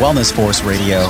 Wellness Force Radio.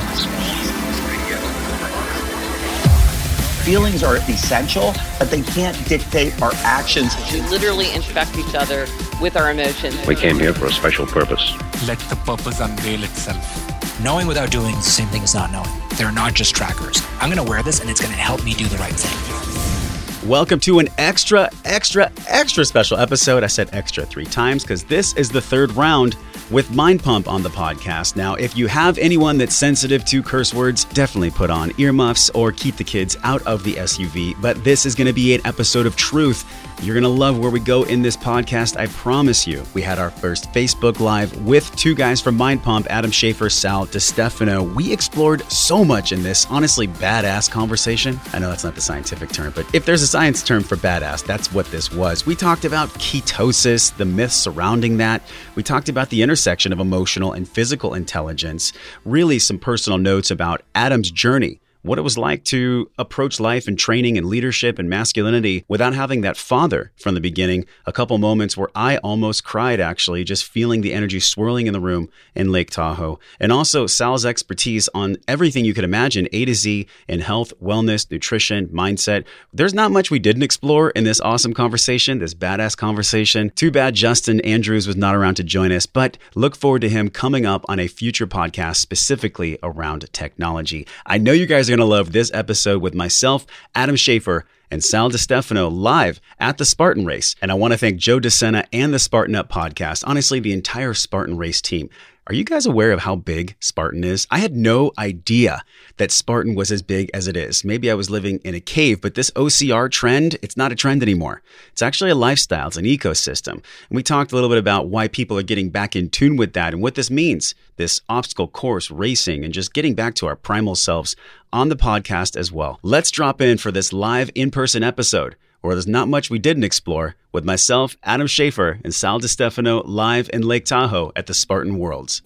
Feelings are essential, but they can't dictate our actions. We literally infect each other with our emotions. We came here for a special purpose. Let the purpose unveil itself. Knowing without doing is the same thing as not knowing. They're not just trackers. I'm going to wear this and it's going to help me do the right thing. Welcome to an extra, extra, extra special episode. I said extra three times because this is the third round with Mind Pump on the podcast. Now, if you have anyone that's sensitive to curse words, definitely put on earmuffs or keep the kids out of the SUV. But this is going to be an episode of truth. You're going to love where we go in this podcast, I promise you. We had our first Facebook Live with two guys from Mind Pump, Adam Schafer, Sal DiStefano. We explored so much in this honestly badass conversation. I know that's not the scientific term, but if there's a science term for badass, that's what this was. We talked about ketosis, the myths surrounding that. We talked about the intersection of emotional and physical intelligence, really some personal notes about Adam's journey what it was like to approach life and training and leadership and masculinity without having that father from the beginning. A couple moments where I almost cried, actually, just feeling the energy swirling in the room in Lake Tahoe. And also Sal's expertise on everything you could imagine A to Z in health, wellness, nutrition, mindset. There's not much we didn't explore in this awesome conversation, this badass conversation. Too bad Justin Andrews was not around to join us, but look forward to him coming up on a future podcast specifically around technology. I know you guys are going to love this episode with myself, Adam Schafer, and Sal DiStefano live at the Spartan Race. And I want to thank Joe DeSena and the Spartan Up podcast, honestly, the entire Spartan Race team. Are you guys aware of how big Spartan is? I had no idea that Spartan was as big as it is. Maybe I was living in a cave, but this OCR trend, it's not a trend anymore. It's actually a lifestyle, it's an ecosystem. And we talked a little bit about why people are getting back in tune with that and what this means this obstacle course racing and just getting back to our primal selves on the podcast as well. Let's drop in for this live in person episode where there's not much we didn't explore with myself, Adam Schafer, and Sal DiStefano live in Lake Tahoe at the Spartan Worlds.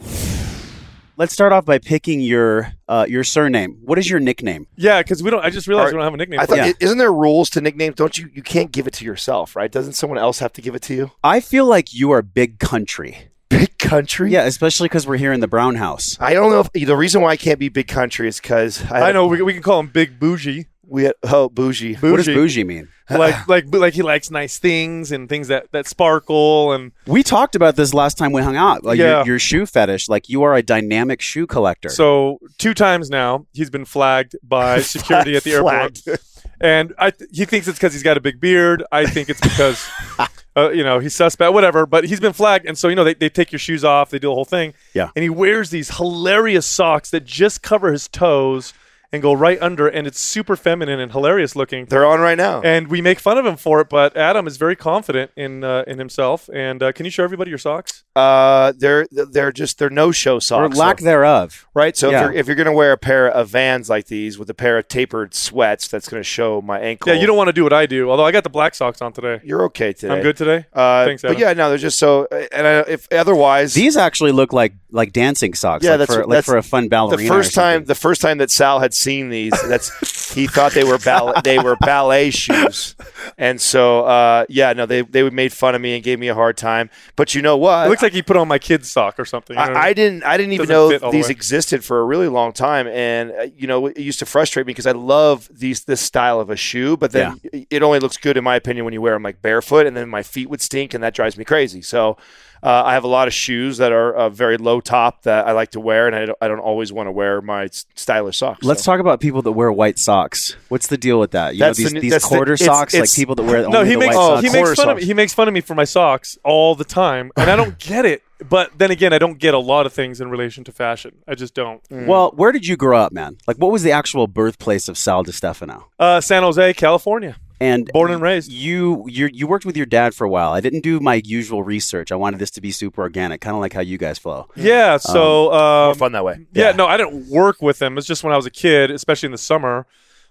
Let's start off by picking your uh, your surname. What is your nickname? Yeah, because we don't. I just realized we don't have a nickname. I for thought, it. isn't there rules to nicknames? Don't you? You can't give it to yourself, right? Doesn't someone else have to give it to you? I feel like you are big country. Big country. Yeah, especially because we're here in the Brown House. I don't know if the reason why I can't be big country is because I know we, we can call him Big Bougie. We had, oh bougie. What does bougie mean? like like like he likes nice things and things that that sparkle and We talked about this last time we hung out. Like Yeah. your, your shoe fetish. Like you are a dynamic shoe collector. so two times now he's been flagged by security at the airport Flagged. and I th- he thinks it's because he's got a big beard I think it's because uh, you know he's suspect whatever but he's been flagged and so you know they, they take your shoes off they do the whole thing Yeah. and he wears these hilarious socks that just cover his toes and go right under and it's super feminine and hilarious looking They're on right now. and we make fun of him for it but Adam is very confident in uh, in himself and uh, can you show everybody your socks Uh, they're they're just they're no show or socks, lack so- thereof. right? So Yeah. if you're if you're gonna wear a pair of Vans like these with a pair of tapered sweats, that's gonna show my ankle. yeah you don't want to do what I do although I got the black socks on today You're okay today. I'm good today Uh, Thanks, but yeah, no, they're just so. And I, if otherwise, These actually look like like dancing socks. Yeah, like that's- for, like for a fun ballerina. the first time the first time that Sal had seen these, that's he thought they were ballet they were ballet shoes, and so uh, yeah, no, they they made fun of me and gave me a hard time. But you know what? it looks like he put on my kid's sock or something you know I, I mean? didn't. I didn't even know the these way. existed for a really long time, and uh, you know, it used to frustrate me because I love these this style of a shoe, but then it only looks good in my opinion when you wear them like barefoot, and then my feet would stink, and that drives me crazy. So. Uh, I have a lot of shoes that are uh, very low top that I like to wear, and I don't, I don't always want to wear my stylish socks. Let's so. talk about people that wear white socks. What's the deal with that? You That's know, these, new- these that's the- quarter it's- socks, like it's- people that wear no only he the makes white oh, socks. he makes quarter fun of me he makes fun of me for my socks all the time and I don't get it but then again I don't get a lot of things in relation to fashion I just don't Well, where did you grow up, man? Like, what was the actual birthplace of Sal DiStefano? uh, San Jose California And Born and raised. You you you worked with your dad for a while. I didn't do my usual research. I wanted this to be super organic, kind of like how you guys flow. yeah so um, More fun that way. Yeah, no, I didn't work with him. It's just when I was a kid, especially in the summer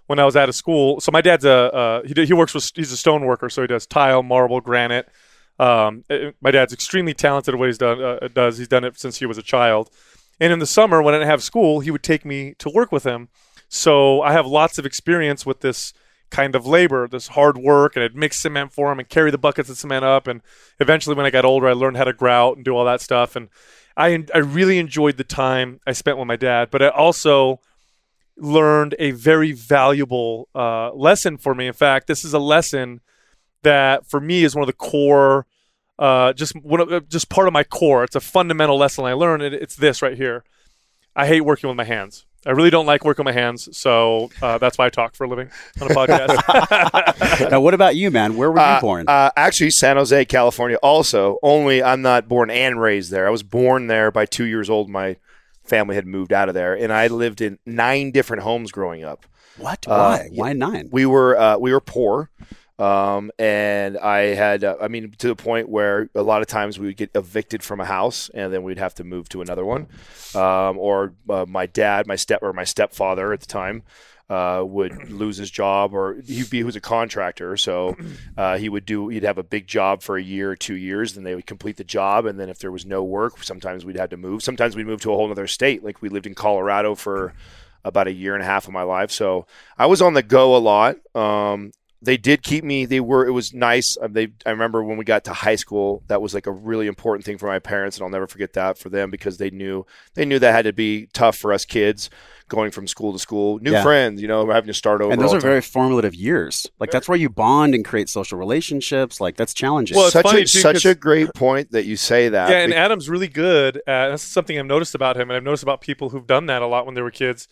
when I was out of school. So my dad's a uh, he d- he works with he's a stone worker, so he does tile, marble, granite. Um, eh, my dad's extremely talented at what he's done. Uh, does he's done it since he was a child. And in the summer when I didn't have school, he would take me to work with him. So I have lots of experience with this kind of labor, this hard work, and I'd mix cement for him and carry the buckets of cement up. And eventually, when I got older, I learned how to grout and do all that stuff. And I I really enjoyed the time I spent with my dad, but I also learned a very valuable uh, lesson for me. In fact, this is a lesson that for me is one of the core, uh, just one of, just part of my core. It's a fundamental lesson I learned, it's this right here. I hate working with my hands. I really don't like working with my hands, so uh, that's why I talk for a living on a podcast. now, what about you, man? Where were you Uh, born? Uh, actually, San Jose, California. Also, only I'm not born and raised there. I was born there. By two years old, my family had moved out of there, and I lived in nine different homes growing up. what? uh, Why? Why nine? We were uh, we were poor, um, and I had uh, I mean to the point where a lot of times we would get evicted from a house, and then we'd have to move to another one, um, or uh, my dad, my step or my stepfather at the time. Uh, would lose his job, or he'd be he was a contractor, so uh, he would do he'd have a big job for a year or two years, then they would complete the job, and then if there was no work, sometimes we'd have to move. Sometimes we'd move to a whole other state, like we lived in Colorado for about a year and a half of my life. So I was on the go a lot. Um, they did keep me. They were. It was nice. Uh, They. I remember when we got to high school. That was like a really important thing for my parents, and I'll never forget that for them because they knew they knew that had to be tough for us kids going from school to school, new Yeah. friends. You know, having to start over. and those all are time. very formative years. Like that's where you bond and create social relationships. Like that's challenging. Well, it's such funny, a too, such 'cause- a great point that you say that. yeah, and Be- Adam's really good. At, that's something I've noticed about him, and I've noticed about people who've done that a lot when they were kids.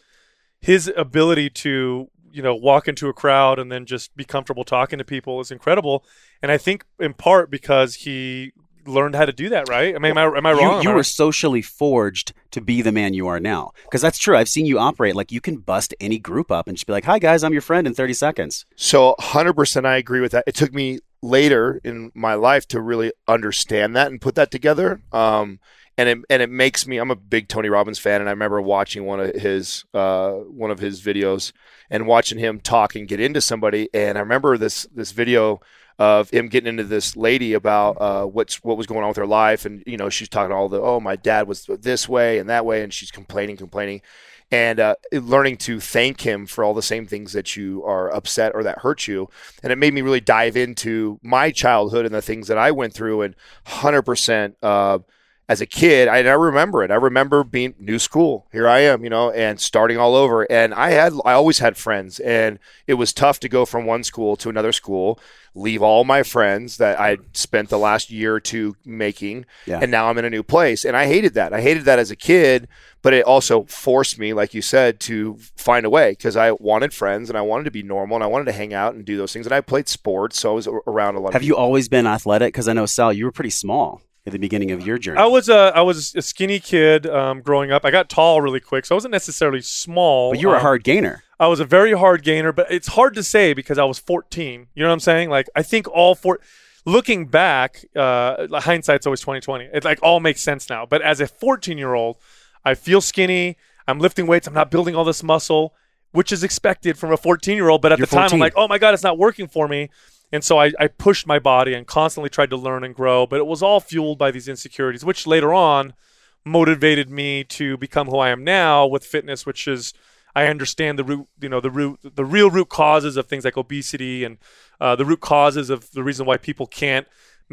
His ability to you know walk into a crowd and then just be comfortable talking to people is incredible, and I think in part because he learned how to do that. Right? I mean, am I, am I you, wrong? Am you were socially forged to be the man you are now. Because that's true. I've seen you operate like you can bust any group up and just be like, "Hi guys, I'm your friend" in 30 seconds. So 100% I agree with that. It took me later in my life to really understand that and put that together. Um, and it, and it makes me, I'm a big Tony Robbins fan. And I remember watching one of his, uh, one of his videos and watching him talk and get into somebody. And I remember this, this video of him getting into this lady about, uh, what's, what was going on with her life. And, you know, she's talking all the, oh, my dad was this way and that way. And she's complaining, complaining and uh, learning to thank him for all the same things that you are upset or that hurt you. And it made me really dive into my childhood and the things that I went through. And 100% uh, as a kid, I, I remember it. I remember being new school. Here I am, you know, and starting all over. And I had, I always had friends, and it was tough to go from one school to another school, leave all my friends that I spent the last year or two making, Yeah. and now I'm in a new place. And I hated that. I hated that as a kid, but it also forced me, like you said, to find a way because I wanted friends and I wanted to be normal and I wanted to hang out and do those things. And I played sports, so I was around a lot. Have you always been athletic? Because I know Sal, you were pretty small at the beginning of your journey. I was a I was a skinny kid um, growing up. I got tall really quick, so I wasn't necessarily small. but you were a Um, hard gainer. I was a very hard gainer, but it's hard to say because I was 14. You know what I'm saying? Like I think all four. Looking back, uh, hindsight's always 2020. It like all makes sense now. But as a 14 year old, I feel skinny. I'm lifting weights. I'm not building all this muscle, which is expected from a 14 year old. But at You're the time, 14. I'm like, oh my god, it's not working for me. And so I, I pushed my body and constantly tried to learn and grow. But it was all fueled by these insecurities, which later on motivated me to become who I am now with fitness, which is I understand the root, you know, the root, the real root causes of things like obesity and uh, the root causes of the reason why people can't,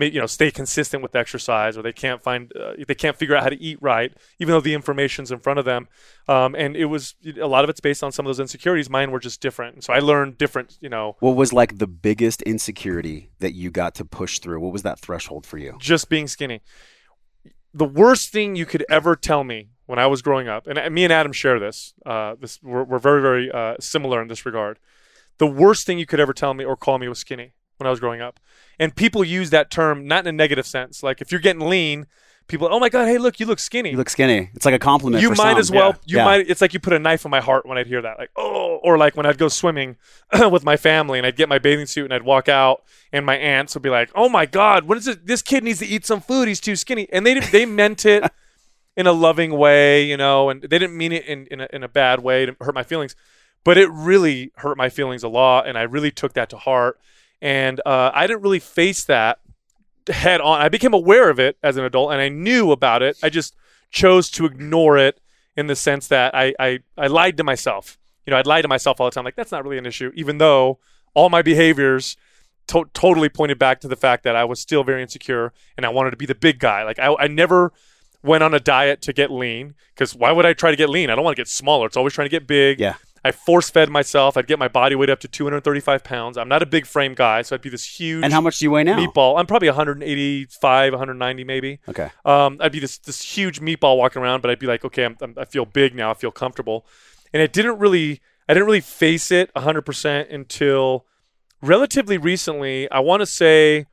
you know, stay consistent with exercise or they can't find, uh, they can't figure out how to eat right, even though the information's in front of them. Um, and it was a lot of it's based on some of those insecurities. Mine were just different, so I learned different, you know, What was like the biggest insecurity that you got to push through? What was that threshold for you? just being skinny. The worst thing you could ever tell me when I was growing up, and me and Adam share this. Uh, this we're, we're very, very uh, similar in this regard. The worst thing you could ever tell me or call me was skinny when I was growing up, and people use that term not in a negative sense. Like if you're getting lean, people, oh my god, hey, look, you look skinny. You look skinny. It's like a compliment. you might some. as well. Yeah. You Yeah. might. It's like you put a knife in my heart when I'd hear that. Like oh, or like when I'd go swimming with my family and I'd get my bathing suit and I'd walk out and my aunts would be like, "Oh my God, what is it? This kid needs to eat some food. He's too skinny." And they they meant it in a loving way, you know, and they didn't mean it in in a, in a bad way to hurt my feelings, but it really hurt my feelings a lot, and I really took that to heart. And uh, I didn't really face that head on. I became aware of it as an adult, and I knew about it. I just chose to ignore it in the sense that I I, I lied to myself. You know, I'd lie to myself all the time, like that's not really an issue, even though all my behaviors to- totally pointed back to the fact that I was still very insecure and I wanted to be the big guy. Like I, I never went on a diet to get lean because why would I try to get lean? I don't want to get smaller. It's always trying to get big. Yeah. I force fed myself. I'd get my body weight up to 235 pounds. I'm not a big frame guy, so I'd be this huge And how much do you weigh now? meatball. I'm probably 185, 190 maybe. Okay. Um, I'd be this this huge meatball walking around, but I'd be like, okay, I'm, I'm, I feel big now. I feel comfortable, and it didn't really, I didn't really face it 100 percent until relatively recently. I want to say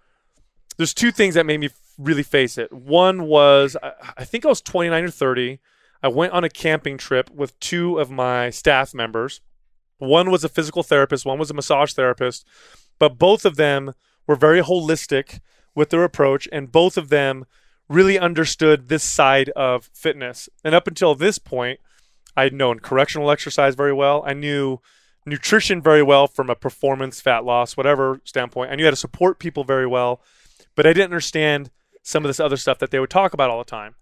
there's two things that made me really face it. One was I, I think I was 29 or 30. I went on a camping trip with two of my staff members. One was a physical therapist, one was a massage therapist, but both of them were very holistic with their approach, and both of them really understood this side of fitness. And up until this point, I had known correctional exercise very well. I knew nutrition very well from a performance, fat loss, whatever standpoint. I knew how to support people very well, but I didn't understand some of this other stuff that they would talk about all the time.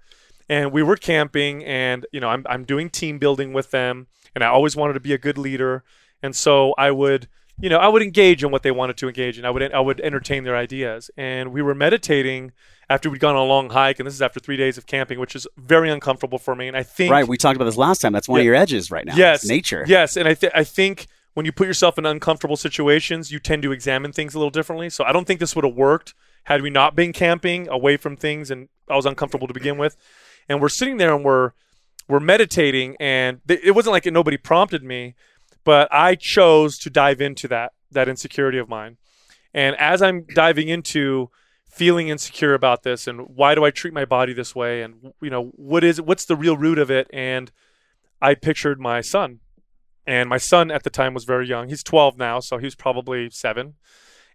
And we were camping, and you know, I'm I'm doing team building with them, and I always wanted to be a good leader, and so I would, you know, I would engage in what they wanted to engage in. I would I would entertain their ideas, and we were meditating after we'd gone on a long hike, and this is after three days of camping, which is very uncomfortable for me. And I think Right. We talked about this last time. That's one of your edges right now. Yes, It's nature. Yes, and I th- I think when you put yourself in uncomfortable situations, you tend to examine things a little differently. So I don't think this would have worked had we not been camping away from things, and I was uncomfortable to begin with. And we're sitting there and we're we're meditating, and th- it wasn't like nobody prompted me, but I chose to dive into that that insecurity of mine. And as I'm diving into feeling insecure about this and why do I treat my body this way and you know what is what's the real root of it and I pictured my son. And my son at the time was very young. He's 12 now, so he's probably 7.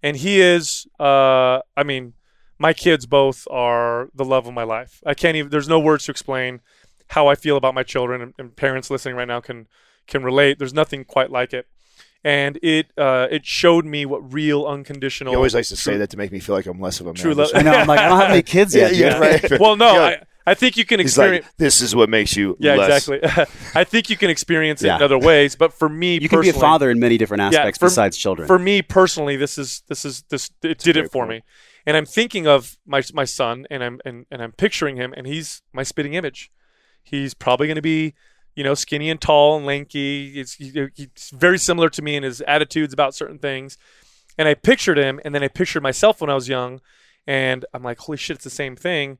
And he is uh I mean, my kids both are the love of my life. I can't even there's no words to explain how I feel about my children and, and parents listening right now can can relate. There's nothing quite like it. And it uh, it showed me what real unconditional He always likes to say that to make me feel like I'm less of a man. True love- I know. I'm like, I don't have any kids yet. yeah, dude. right. well, no, Yeah. I, I think you can He's experience. like, this is what makes you yeah, less. exactly. I think you can experience it in other ways, but for me, You can be a father in many different aspects for- besides children. For me personally, this is this is this it did it for point. me, and I'm thinking of my my son, and I'm and, and I'm picturing him, and he's my spitting image. He's probably going to be, you know, skinny and tall and lanky. He, he's very similar to me in his attitudes about certain things, and I pictured him, and then I pictured myself when I was young, and I'm like, holy shit, it's the same thing.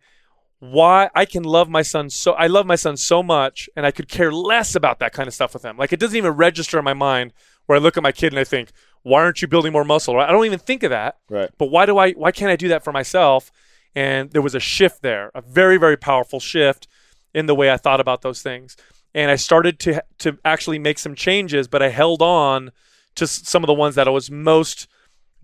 Why I can love my son so I love my son so much, and I could care less about that kind of stuff with him. Like it doesn't even register in my mind where I look at my kid and I think, why aren't you building more muscle? I don't even think of that. Right. But why do I? Why can't I do that for myself? And there was a shift there, a very very powerful shift in the way I thought about those things. And I started to to actually make some changes, but I held on to some of the ones that I was most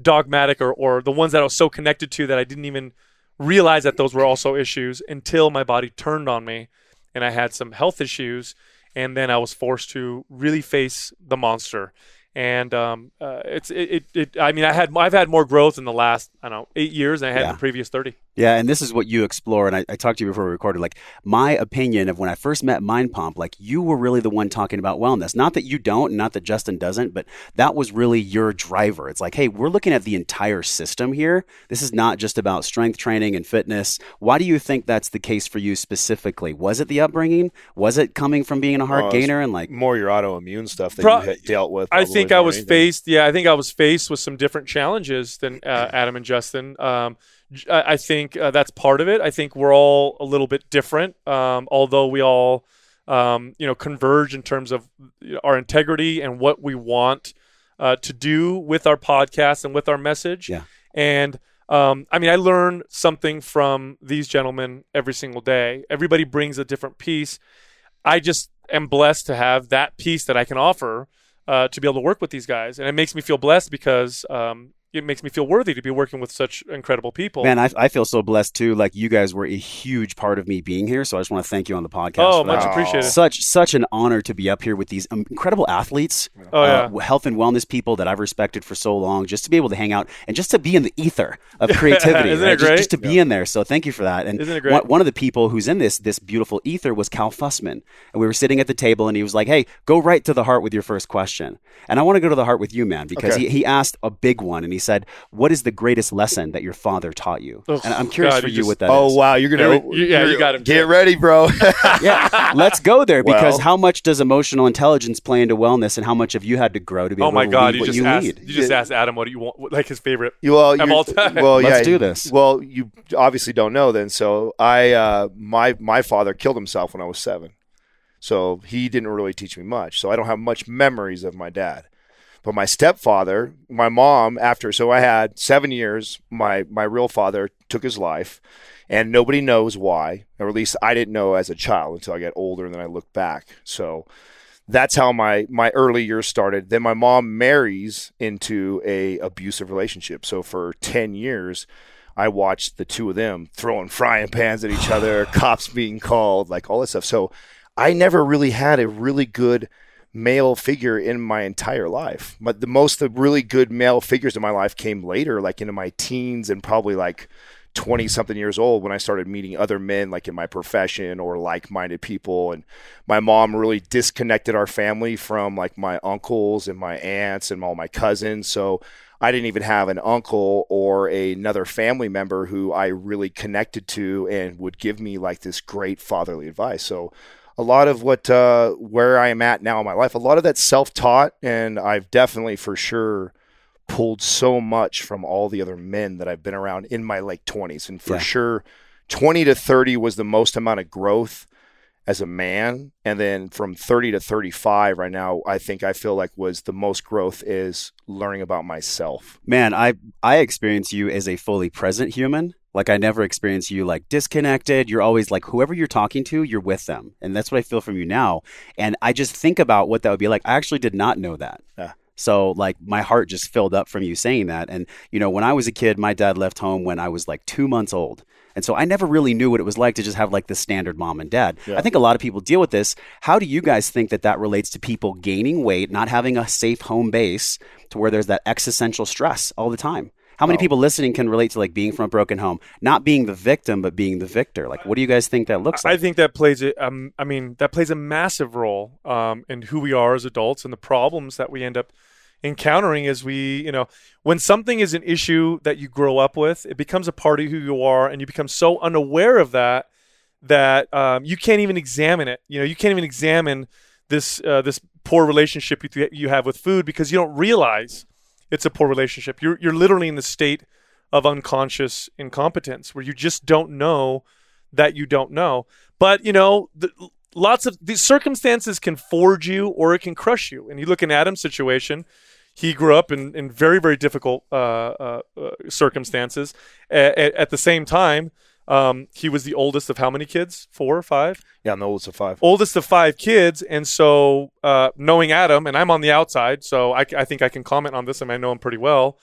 dogmatic or or the ones that I was so connected to that I didn't even realize that those were also issues until my body turned on me and I had some health issues and then I was forced to really face the monster. And um, uh, it's it, it, it. I mean, I had I've had more growth in the last I don't know eight years than I had in the previous thirty. Yeah, and this is what you explore. And I, I talked to you before we recorded. Like my opinion of when I first met Mind Pump, like you were really the one talking about wellness. Not that you don't, and not that Justin doesn't, but that was really your driver. It's like, hey, we're looking at the entire system here. This is not just about strength training and fitness. Why do you think that's the case for you specifically? Was it the upbringing? Was it coming from being a hard it's gainer and like? More your autoimmune stuff that Pro- you had dealt with. I think I was anything. faced. Yeah, I think I was faced with some different challenges than uh, Adam and Justin. Um, j- I think uh, that's part of it. I think we're all a little bit different, um, although we all, um, you know, converge in terms of our integrity and what we want uh, to do with our podcast and with our message. Yeah. And um, I mean, I learn something from these gentlemen every single day. Everybody brings a different piece. I just am blessed to have that piece that I can offer uh, to be able to work with these guys, and it makes me feel blessed because um, it makes me feel worthy to be working with such incredible people. Man, I, I feel so blessed too. Like you guys were a huge part of me being here, so I just want to thank you on the podcast. oh, for that. much appreciated. Such such an honor to be up here with these incredible athletes, Oh, uh, yeah. health and wellness people that I've respected for so long. Just to be able to hang out and just to be in the ether of creativity, Isn't it right? Just- great? Just, to be in there. So thank you for that. And Isn't it great? One, one of the people who's in this this beautiful ether was Cal Fussman, and we were sitting at the table, and he was like, "Hey, go right to the heart with your first question." And I want to go to the heart with you, man, because Okay. he, he asked a big one, and he said, "What is the greatest lesson that your father taught you?" Ugh, and I'm curious God, for you you just- what that Oh is. wow, you're gonna Yeah, we- yeah, you you're- got him, Get Jim. ready, bro. yeah, let's go there because Well- how much does emotional intelligence play into wellness, and how much have you had to grow to be Oh able my to God! lead You what just you asked. need? You just asked Adam what do you want, like his favorite. well, Of you're- all time. Well, Let's yeah, do this. Well, you obviously don't know then. So I, uh, my my father killed himself when I was seven, so he didn't really teach me much. So I don't have much memories of my dad. But my stepfather, my mom, after so I had seven years, my my real father took his life, and nobody knows why, or at least I didn't know as a child until I got older and then I looked back. So that's how my my early years started. Then my mom marries into a abusive relationship. So for ten years, I watched the two of them throwing frying pans at each other, cops being called, like all this stuff. So I never really had a really good male figure in my entire life. But the most the really good male figures in my life came later, like into my teens and probably like 20 something years old when I started meeting other men like in my profession or like minded people. And my mom really disconnected our family from like my uncles and my aunts and all my cousins. So I didn't even have an uncle or another family member who I really connected to and would give me like this great fatherly advice. So a lot of what uh, where I am at now in my life, a lot of that's self taught, and I've definitely for sure pulled so much from all the other men that I've been around in my late twenties, and for Yeah. sure, twenty to thirty was the most amount of growth as a man, and then from thirty to thirty five right now, I think I feel like was the most growth is learning about myself. Man, I I experience you as a fully present human. Like I never experience you like disconnected. You're always like whoever you're talking to, you're with them. And that's what I feel from you now. And I just think about what that would be like. I actually did not know that. Yeah. So like my heart just filled up from you saying that. And you know, when I was a kid, my dad left home when I was like 2 months old. And so I never really knew what it was like to just have like the standard mom and dad. Yeah. I think a lot of people deal with this. How do you guys think that that relates to people gaining weight, not having a safe home base to where there's that existential stress all the time? How many people listening can relate to like being from a broken home, not being the victim, but being the victor? Like, what do you guys think that looks like? I think that plays a, um, I mean, that plays a massive role um, in who we are as adults and the problems that we end up encountering as we, you know, when something is an issue that you grow up with, it becomes a part of who you are, and you become so unaware of that that um, you can't even examine it. You know, you can't even examine this uh, this poor relationship you, you have with food because you don't realize it's a poor relationship. You're you're literally in the state of unconscious incompetence where you just don't know that you don't know. But you know, the, lots of these circumstances can forge you or it can crush you. And you look in Adam's situation. He grew up in, in very, very difficult uh, uh, uh, circumstances. A- at the same time, um, he was the oldest of how many kids? Four or five? Yeah, I'm the oldest of five. oldest of five kids, and so uh, knowing Adam, and I'm on the outside, so I, I think I can comment on this, I mean, I know him pretty well.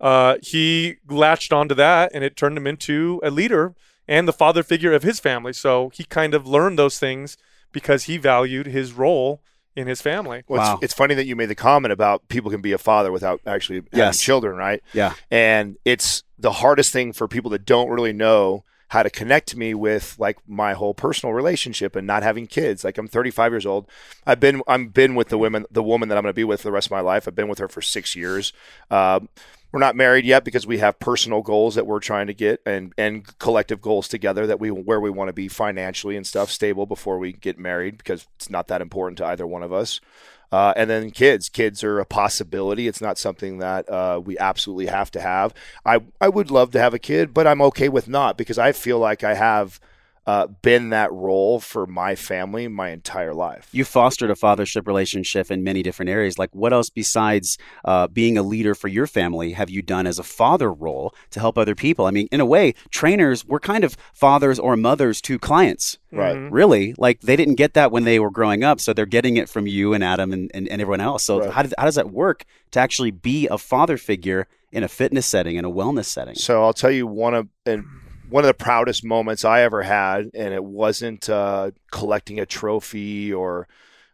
Uh, he latched onto that, and it turned him into a leader and the father figure of his family. So he kind of learned those things because he valued his role in his family. Well, Wow. it's, it's funny that you made the comment about people can be a father without actually having Yes. children, right? yeah. And it's the hardest thing for people that don't really know how to connect me with like my whole personal relationship and not having kids. Like I'm 35 years old. I've been I'm been with the women the woman that I'm going to be with the rest of my life. I've been with her for six years. Um, we're not married yet because we have personal goals that we're trying to get and and collective goals together that we where we want to be financially and stuff stable before we get married because it's not that important to either one of us. Uh, and then kids, kids are a possibility. It's not something that uh, we absolutely have to have. I I would love to have a kid, but I'm okay with not because I feel like I have uh, been that role for my family my entire life. You fostered a fathership relationship in many different areas. Like, what else besides uh, being a leader for your family have you done as a father role to help other people? I mean, in a way, trainers were kind of fathers or mothers to clients. Right. Really, like they didn't get that when they were growing up, so they're getting it from you and Adam and, and, and everyone else. So Right. how, does, how does that work to actually be a father figure in a fitness setting, in a wellness setting? So I'll tell you one of and one of the proudest moments I ever had, and it wasn't uh, collecting a trophy or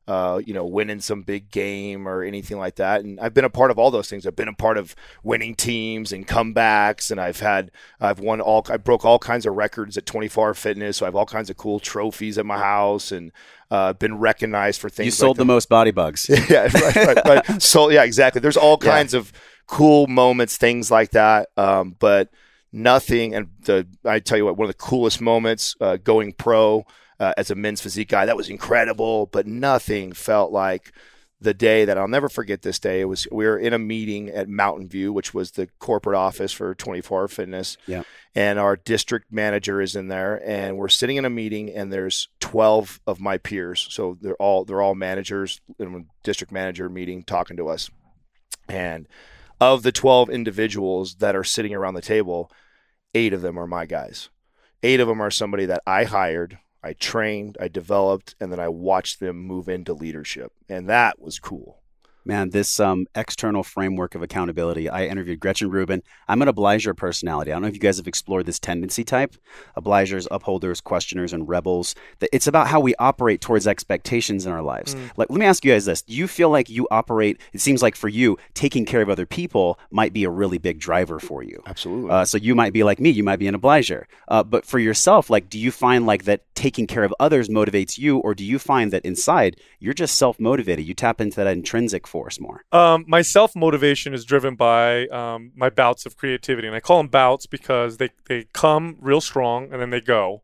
uh, you know winning some big game or anything like that. And I've been a part of all those things. I've been a part of winning teams and comebacks, and I've had I've won all I broke all kinds of records at 24 Fitness. So I have all kinds of cool trophies at my house and uh, been recognized for things. You sold like the most body bugs. yeah, right, right, right. So yeah, exactly. There's all Yeah. kinds of cool moments, things like that. Um, but nothing. And the I tell you what, one of the coolest moments uh, going pro uh, as a men's physique guy, that was incredible. But nothing felt like the day that I'll never forget this day. It was we were in a meeting at Mountain View, which was the corporate office for 24 Hour Fitness. Yeah. And our district manager is in there, and we're sitting in a meeting, and there's 12 of my peers. So they're all they're all managers in a district manager meeting talking to us. And of the 12 individuals that are sitting around the table, eight of them are my guys. Eight of them are somebody that I hired I trained, I developed, and then I watched them move into leadership. And that was cool. Man, this um, external framework of accountability. I interviewed Gretchen Rubin. I'm an obliger personality. I don't know if you guys have explored this tendency type obligers, upholders, questioners, and rebels. It's about how we operate towards expectations in our lives. Mm. Like, let me ask you guys this Do you feel like you operate, it seems like for you, taking care of other people might be a really big driver for you? Absolutely. Uh, so you might be like me, you might be an obliger. Uh, but for yourself, like, do you find like that taking care of others motivates you, or do you find that inside you're just self motivated? You tap into that intrinsic force more? Um, my self motivation is driven by um, my bouts of creativity, and I call them bouts because they they come real strong and then they go.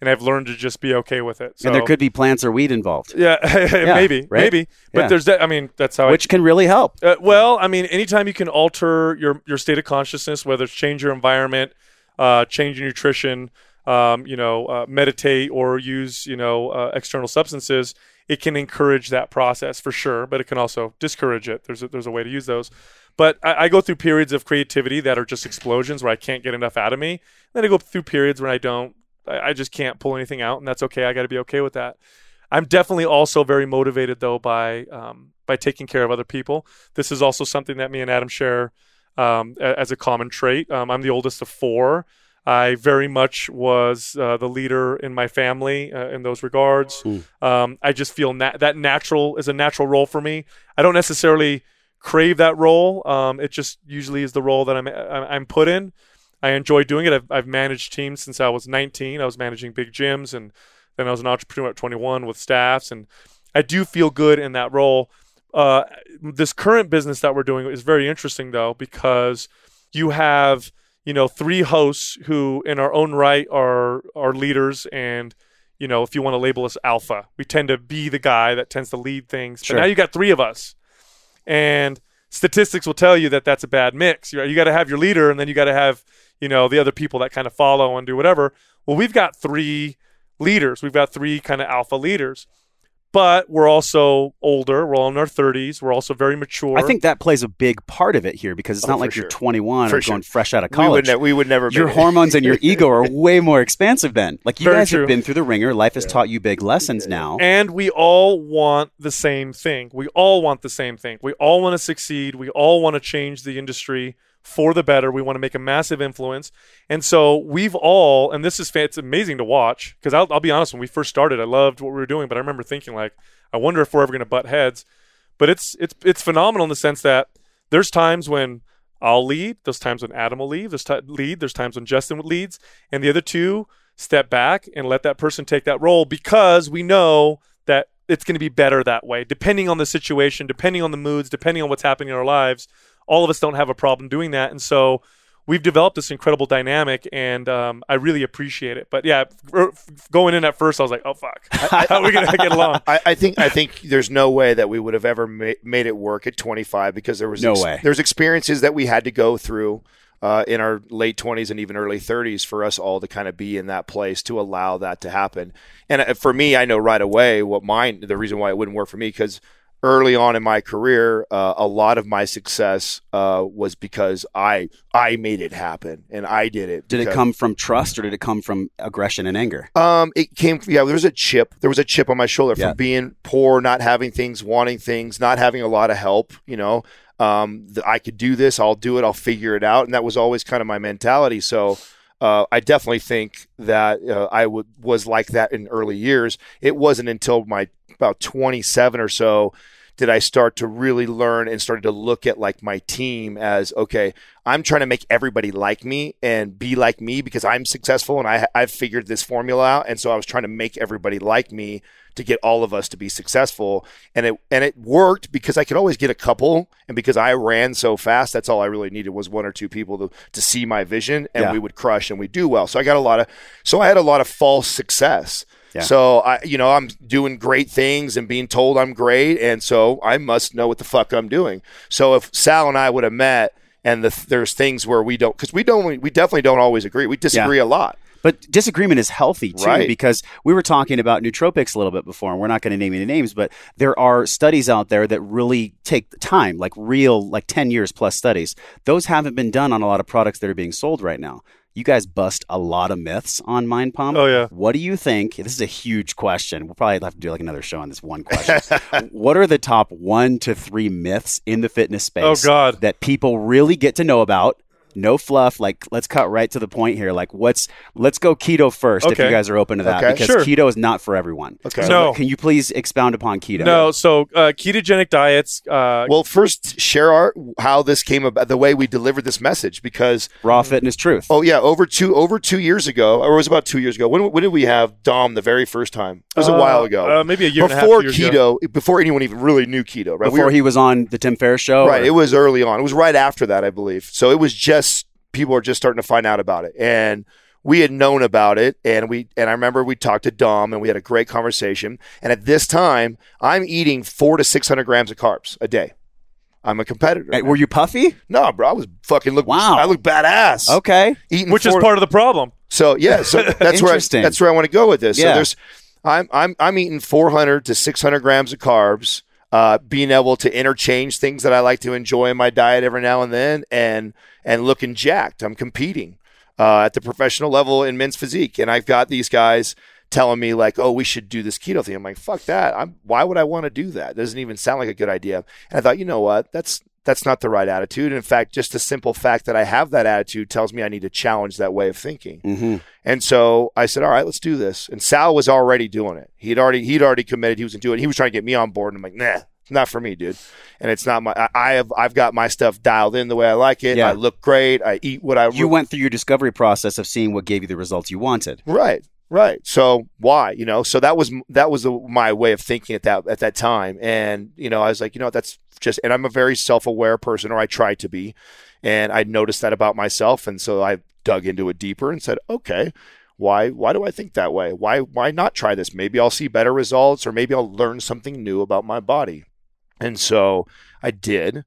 And I've learned to just be okay with it. So, and there could be plants or weed involved. Yeah, yeah maybe, right? maybe. But yeah. there's that. I mean, that's how. Which I, can really help. Uh, well, I mean, anytime you can alter your your state of consciousness, whether it's change your environment, uh, change your nutrition, um, you know, uh, meditate or use, you know, uh, external substances, it can encourage that process for sure, but it can also discourage it. There's a, there's a way to use those. But I, I, go through periods of creativity that are just explosions where I can't get enough out of me. Then I go through periods when I don't, I, I just can't pull anything out, and that's okay. I got to be okay with that. I'm definitely also very motivated though by um, by taking care of other people. This is also something that me and Adam share um, as a common trait. Um, I'm the oldest of four. I very much was uh, the leader in my family uh, in those regards. Um, I just feel na- that natural is a natural role for me. I don't necessarily crave that role. Um, it just usually is the role that I'm I'm put in. I enjoy doing it. I've, I've managed teams since I was 19. I was managing big gyms, and then I was an entrepreneur at 21 with staffs, and I do feel good in that role. Uh, this current business that we're doing is very interesting though because you have you know, three hosts who, in our own right, are are leaders, and you know, if you want to label us alpha, we tend to be the guy that tends to lead things. Sure. But now you got three of us, and statistics will tell you that that's a bad mix. You, you got to have your leader, and then you got to have you know the other people that kind of follow and do whatever. Well, we've got three leaders. We've got three kind of alpha leaders but we're also older. We're all in our 30s. We're also very mature. I think that plays a big part of it here because it's oh, not like sure. you're 21 for or sure. going fresh out of college. We would, ne- we would never. Your hormones and your ego are way more expansive then. Like you very guys true. have been through the ringer. Life has yeah. taught you big lessons now. And we all want the same thing. We all want the same thing. We all want to succeed. We all want to change the industry for the better. We want to make a massive influence. And so we've all, and this is it's amazing to watch because I'll, I'll, be honest, when we first started, I loved what we were doing, but I remember thinking like, I wonder if we're ever going to butt heads. But it's it's it's phenomenal in the sense that there's times when I'll lead, there's times when Adam will lead, there's t- lead, there's times when Justin leads, and the other two step back and let that person take that role because we know that it's going to be better that way, depending on the situation, depending on the moods, depending on what's happening in our lives all of us don't have a problem doing that. And so we've developed this incredible dynamic, and um, I really appreciate it. But yeah, going in at first, I was like, "Oh fuck, how are we gonna get along?" I, I, think I think there's no way that we would have ever ma- made it work at 25 because there was no ex- way. There's experiences that we had to go through. Uh, in our late 20s and even early 30s, for us all to kind of be in that place to allow that to happen. And uh, for me, I know right away what mine, the reason why it wouldn't work for me, because early on in my career, uh, a lot of my success uh, was because I I made it happen and I did it. Did because, it come from trust or did it come from aggression and anger? Um, it came. Yeah, there was a chip. There was a chip on my shoulder yeah. from being poor, not having things, wanting things, not having a lot of help. You know, um, the, I could do this. I'll do it. I'll figure it out. And that was always kind of my mentality. So. Uh, I definitely think that uh, I w- was like that in early years. It wasn't until my about 27 or so did I start to really learn and started to look at like my team as okay, I'm trying to make everybody like me and be like me because I'm successful and I I've figured this formula out, and so I was trying to make everybody like me to get all of us to be successful, and it and it worked because I could always get a couple, and because I ran so fast, that's all I really needed was one or two people to to see my vision, and Yeah. we would crush and we do well. So I got a lot of so I had a lot of false success. Yeah. So I, you know, I'm doing great things and being told I'm great, and so I must know what the fuck I'm doing. So if Sal and I would have met, and the, there's things where we don't, because we don't, we definitely don't always agree. We disagree a lot. But disagreement is healthy too, Right. because we were talking about nootropics a little bit before, and we're not going to name any names, but there are studies out there that really take time, like real, like 10 years plus studies. Those haven't been done on a lot of products that are being sold right now. You guys bust a lot of myths on Mind Pump. Oh, yeah. What do you think? This is a huge question. We'll probably have to do like another show on this one question. what are the top one to three myths in the fitness space Oh, God. that people really get to know about? No fluff. Like, let's cut right to the point here. Like, what's let's go keto first if you guys are open to that Okay. because Sure. keto is not for everyone. Okay. So No. Can you please expound upon keto? No, so uh, ketogenic diets. Uh, Well, first share our how this came about, the way we delivered this message, because Raw fitness truth. oh yeah, over two over two years ago, or it was about two years ago. When, when did we have Dom the very first time? It was a Uh, while ago. uh, maybe a year and a half, before ago. keto, before anyone even really knew keto. Right? We Before were- he was on the Tim Ferriss show. Right. or- It was early on. It was right after that, I believe. So it was just people are just starting to find out about it. And we had known about it and we and I remember we talked to Dom and we had a great conversation. And at this time, I'm eating four to six hundred grams of carbs a day. I'm a competitor. Hey, were you puffy? no, bro, I was fucking look Wow. I look badass. Okay. Eating which is part of the problem. so yeah, so that's where I, Interesting. that's where I want to go with this. Yeah. So there's I'm I'm I'm eating 400 to 600 grams of carbs, uh, being able to interchange things that I like to enjoy in my diet every now and then, and and looking jacked. I'm competing uh, at the professional level in men's physique, and I've got these guys telling me like, "Oh, we should do this keto thing." I'm like, "Fuck that! I'm why would I want to do that? It doesn't even sound like a good idea." And I thought, you know what? That's that's not the right attitude. In fact, just the simple fact that I have that attitude tells me I need to challenge that way of thinking. Mm-hmm. And so I said, "All right, let's do this." And Sal was already doing it. He'd already he'd already committed. He was going to do it. He was trying to get me on board, and I'm like, "Nah, not for me, dude." And it's not my. I, I have I've got my stuff dialed in the way I like it. Yeah. I look great. I eat what I want. You went through your discovery process of seeing what gave you the results you wanted. Right. Right. So why, you know, so that was that was my way of thinking at that at that time, and you know, I was like, you know, that's just, and I'm a very self aware person, or I try to be, and I noticed that about myself, and so I dug into it deeper and said, okay, why why do I think that way? Why why not try this? Maybe I'll see better results, or maybe I'll learn something new about my body, and so I did.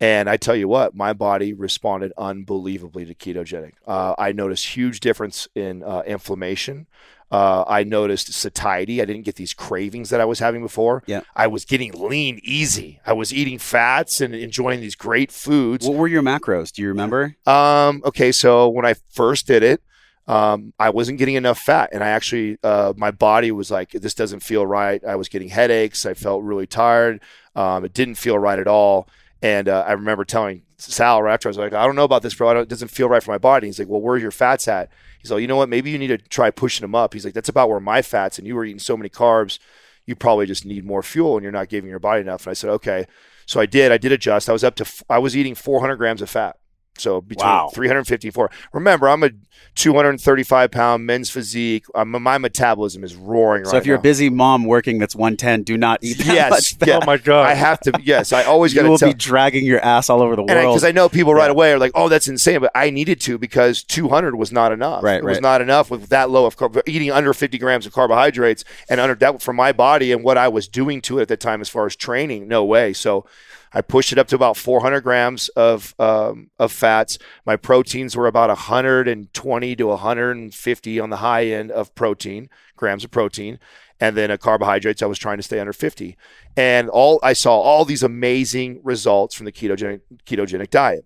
And I tell you what, my body responded unbelievably to ketogenic. Uh, I noticed huge difference in uh, inflammation. Uh, I noticed satiety. I didn't get these cravings that I was having before. Yeah. I was getting lean easy. I was eating fats and enjoying these great foods. What were your macros? Do you remember? Um, okay, so when I first did it, um, I wasn't getting enough fat, and I actually, uh, my body was like, this doesn't feel right. I was getting headaches. I felt really tired. Um, it didn't feel right at all. And uh, I remember telling Sal right after I was like, I don't know about this, bro. It doesn't feel right for my body. He's like, well, where's your fats at? He's like, you know what? Maybe you need to try pushing them up. He's like, that's about where my fats, and you were eating so many carbs, you probably just need more fuel, and you're not giving your body enough. And I said, okay. So I did. I did adjust. I was up to. I was eating 400 grams of fat. So between Wow. 354. Remember, I'm a 235 pound men's physique. Um, my metabolism is roaring So right if you're now. a busy mom working that's 110, do not eat that Yes, much fat. yeah. Oh my god! I have to. Yes, I always got You to will tell. be dragging your ass all over the and world. because I, know people Yeah. right away are like, "Oh, that's insane," but I needed to because 200 was not enough. Right, it was not enough with that low of carb. Eating under 50 grams of carbohydrates and under that for my body and what I was doing to it at the time as far as training, no way. So I pushed it up to about 400 grams of um, of fats. My proteins were about 120 to 150 on the high end of protein grams of protein, and then uh, carbohydrates. I was trying to stay under 50, and all I saw all these amazing results from the ketogenic ketogenic diet.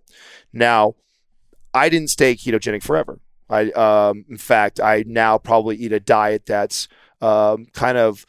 Now, I didn't stay ketogenic forever. I, um, in fact, I now probably eat a diet that's um, kind of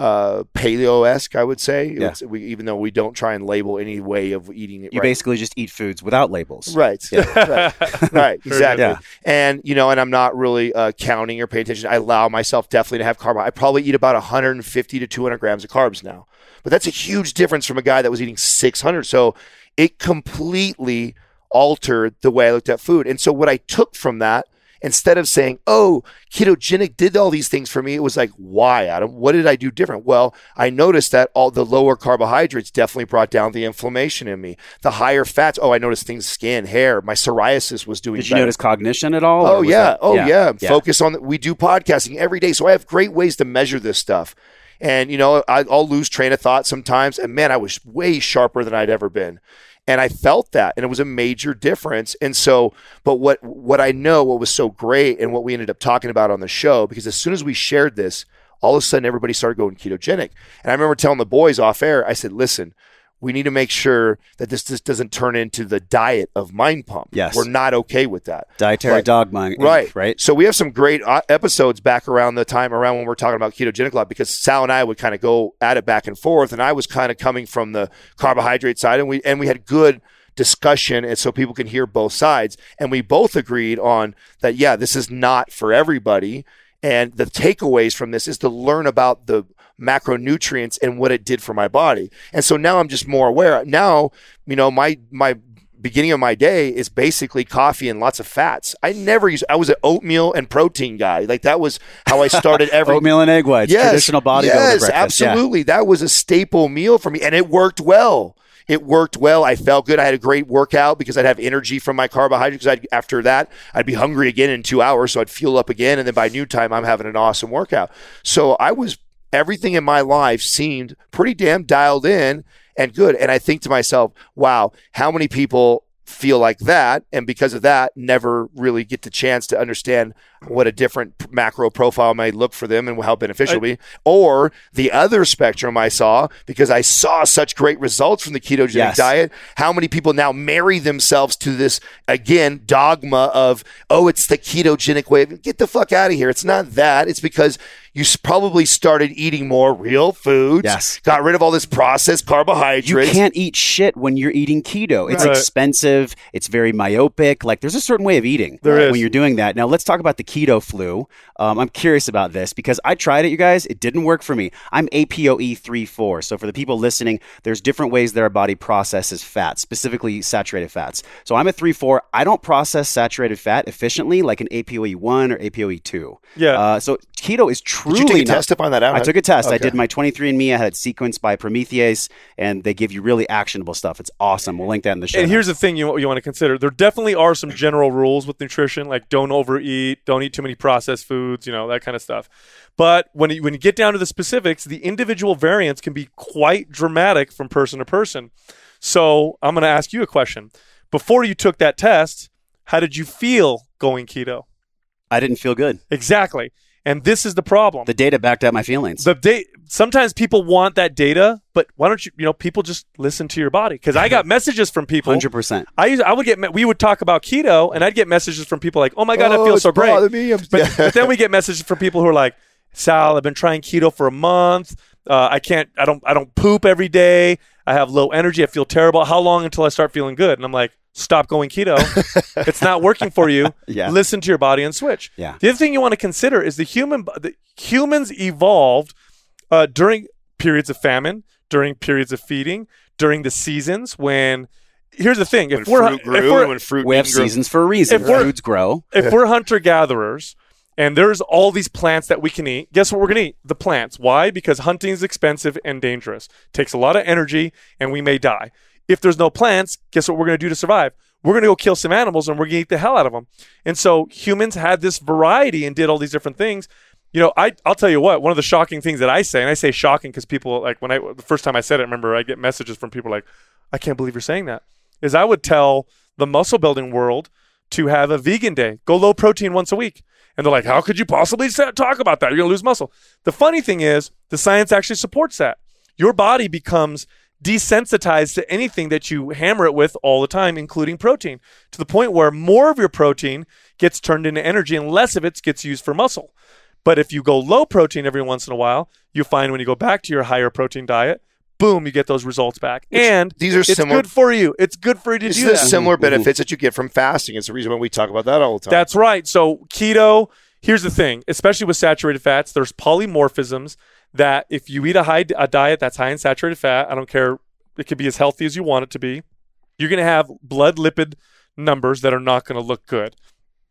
uh, paleo esque, I would say. Yeah. It's- we, even though we don't try and label any way of eating it. You right. basically just eat foods without labels. Right. right. Right. Exactly. Yeah. And you know, and I'm not really uh, counting or paying attention. I allow myself definitely to have carb. I probably eat about 150 to 200 grams of carbs now, but that's a huge difference from a guy that was eating 600. So it completely altered the way I looked at food. And so what I took from that. Instead of saying, "Oh, ketogenic did all these things for me," it was like, "Why, Adam? What did I do different?" Well, I noticed that all the lower carbohydrates definitely brought down the inflammation in me. The higher fats, oh, I noticed things, skin, hair, my psoriasis was doing. Did you better. notice cognition at all? Oh yeah. that- oh yeah. Focus on. The, we do podcasting every day, so I have great ways to measure this stuff. And you know, I, I'll lose train of thought sometimes. And man, I was way sharper than I'd ever been, and I felt that, and it was a major difference. And so, but what what I know, what was so great, and what we ended up talking about on the show, because as soon as we shared this, all of a sudden everybody started going ketogenic. And I remember telling the boys off air, I said, "Listen." We need to make sure that this just doesn't turn into the diet of Mind Pump. Yes. We're not okay with that. Dietary Right. dogma. Right. Right. So we have some great uh, episodes back around the time around when we're talking about ketogenic a lot because Sal and I would kind of go at it back and forth, and I was kind of coming from the carbohydrate side, and we and we had good discussion, and so people can hear both sides, and we both agreed on that. Yeah, this is not for everybody, and the takeaways from this is to learn about the macronutrients and what it did for my body. And so now I'm just more aware. Now, you know, my my beginning of my day is basically coffee and lots of fats. I never used I was an oatmeal and protein guy. Like that was how I started every Oatmeal and egg whites. Traditional bodybuilder Yes, breakfast. Yeah. absolutely. That was a staple meal for me and it worked well. It worked well. I felt good. I had a great workout because I'd have energy from my carbohydrates. Because after that, I'd be hungry again in two hours, so I'd fuel up again. And then by noon time, I'm having an awesome workout. So I was everything in my life seemed pretty damn dialed in and good. And I think to myself, wow, how many people feel like that and because of that never really get the chance to understand what a different macro profile may look for them and how beneficial be or the other spectrum i saw because i saw such great results from the ketogenic Yes. diet how many people now marry themselves to this again dogma of oh it's the ketogenic way get the fuck out of here it's not that it's because you probably started eating more real foods Yes. got rid of all this processed carbohydrates You can't eat shit when you're eating keto. It's Right. expensive. It's very myopic. Like there's a certain way of eating There when is. you're doing that. Now let's talk about the keto flu. Um, I'm curious about this because I tried it, you guys. It didn't work for me. I'm APOE 3/4. So for the people listening, there's different ways that our body processes fat, specifically saturated fats. So I'm a 3/4. I don't process saturated fat efficiently like an APOE 1 or APOE 2. Yeah. Uh, so keto is truly did you take a not- test to find that out I took a test. I did my 23andMe. I had it sequenced by Promethease, and they give you really actionable stuff. It's awesome. We'll link that in the show. And here's the thing you, you want to consider. There definitely are some general rules with nutrition, like don't overeat, don't eat too many processed foods, you know, that kind of stuff. But when you, when you get down to the specifics, the individual variance can be quite dramatic from person to person. So I'm going to ask you a question. Before you took that test, how did you feel going keto? I didn't feel good. Exactly. And this is the problem. The data backed up my feelings. the date sometimes people want that data but why don't you you know people just listen to your body because i got messages from people 100%. I used, I would get we would talk about keto and I'd get messages from people like, "Oh my god, I Oh, feel so great." bothered me. I'm- But, but then we get messages from people who are like, "Sal, I've been trying keto for a month. Uh, I can't. I don't. I don't poop every day. I have low energy. I feel terrible. How long until I start feeling good?" And I'm like, "Stop going keto. it's not working for you. Yeah. Listen to your body and switch." Yeah. The other thing you want to consider is the human. The humans evolved uh, during periods of famine, during periods of feeding, during the seasons when. Here's the thing: if when we're fruit if we're when fruit we have didn't seasons for a reason. If we're- Foods grow. if we're hunter gatherers and there's all these plants that we can eat, guess what we're going to eat? The plants. Why? Because hunting is expensive and dangerous. Takes a lot of energy and we may die. If there's no plants, guess what we're going to do to survive? We're going to go kill some animals and we're going to eat the hell out of them. And so humans had this variety and did all these different things. You know, I, I'll tell you what, one of the shocking things that I say, and I say shocking because people, like, when I, the first time I said it, I remember I get messages from people like, I can't believe you're saying that, is I would tell the muscle building world to have a vegan day, go low protein once a week. And they're like, how could you possibly talk about that? You're going to lose muscle. The funny thing is, the science actually supports that. Your body becomes desensitized to anything that you hammer it with all the time, including protein, to the point where more of your protein gets turned into energy and less of it gets used for muscle. But if you go low protein every once in a while, you find when you go back to your higher protein diet, boom, you get those results back. and these are it's similar- good for you. It's good for you to It's do the that. similar benefits that you get from fasting. It's the reason why we talk about that all the time. That's right. So keto, here's the thing, especially with saturated fats, there's polymorphisms that if you eat a high a diet that's high in saturated fat, I don't care, it could be as healthy as you want it to be, you're going to have blood lipid numbers that are not going to look good.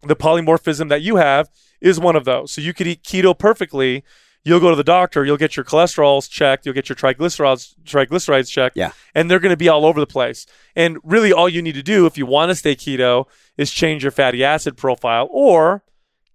The polymorphism that you have is one of those. So you could eat keto perfectly. You'll go to the doctor, you'll get your cholesterols checked, you'll get your triglycerides triglycerides checked, Yeah. and they're going to be all over the place. And really, all you need to do if you want to stay keto is change your fatty acid profile, or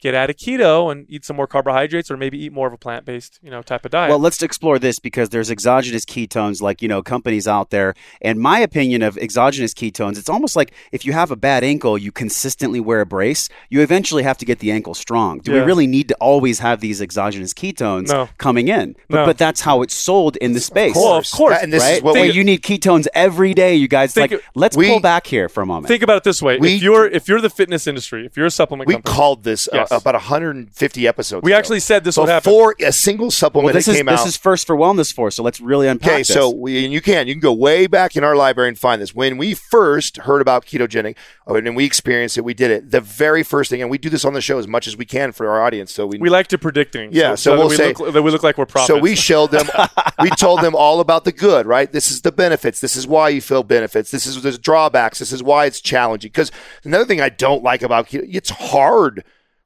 get out of keto and eat some more carbohydrates, or maybe eat more of a plant based, you know, type of diet. Well, let's explore this because there's exogenous ketones, like, you know, companies out there. And my opinion of exogenous ketones, it's almost like if you have a bad ankle, you consistently wear a brace, you eventually have to get the ankle strong. Do Yeah. we really need to always have these exogenous ketones No. coming in? But, No. but that's how it's sold in the space. Well, of course. And this right? is what Where we you need ketones every day, you guys. Think like, let's we- pull back here for a moment. Think about it this way: We- if you're if you're the fitness industry, if you're a supplement we company, called this uh, Yes. About 150 episodes. we ago. actually said this would happen. before a single supplement well, this that is came this out. is first for wellness for. So let's really unpack Okay, this. so we, and you can you can go way back in our library and find this. When we first heard about ketogenic, oh, and we experienced it, we did it. The very first thing, and we do this on the show as much as we can for our audience. So we, We like to predict things. Yeah, so that we'll we say- look, that we look like we're prophets. So we showed them, we told them all about the good, right? This is the benefits. This is why you feel benefits. This is the drawbacks. This is why it's challenging. Because another thing I don't like about keto, it's hard.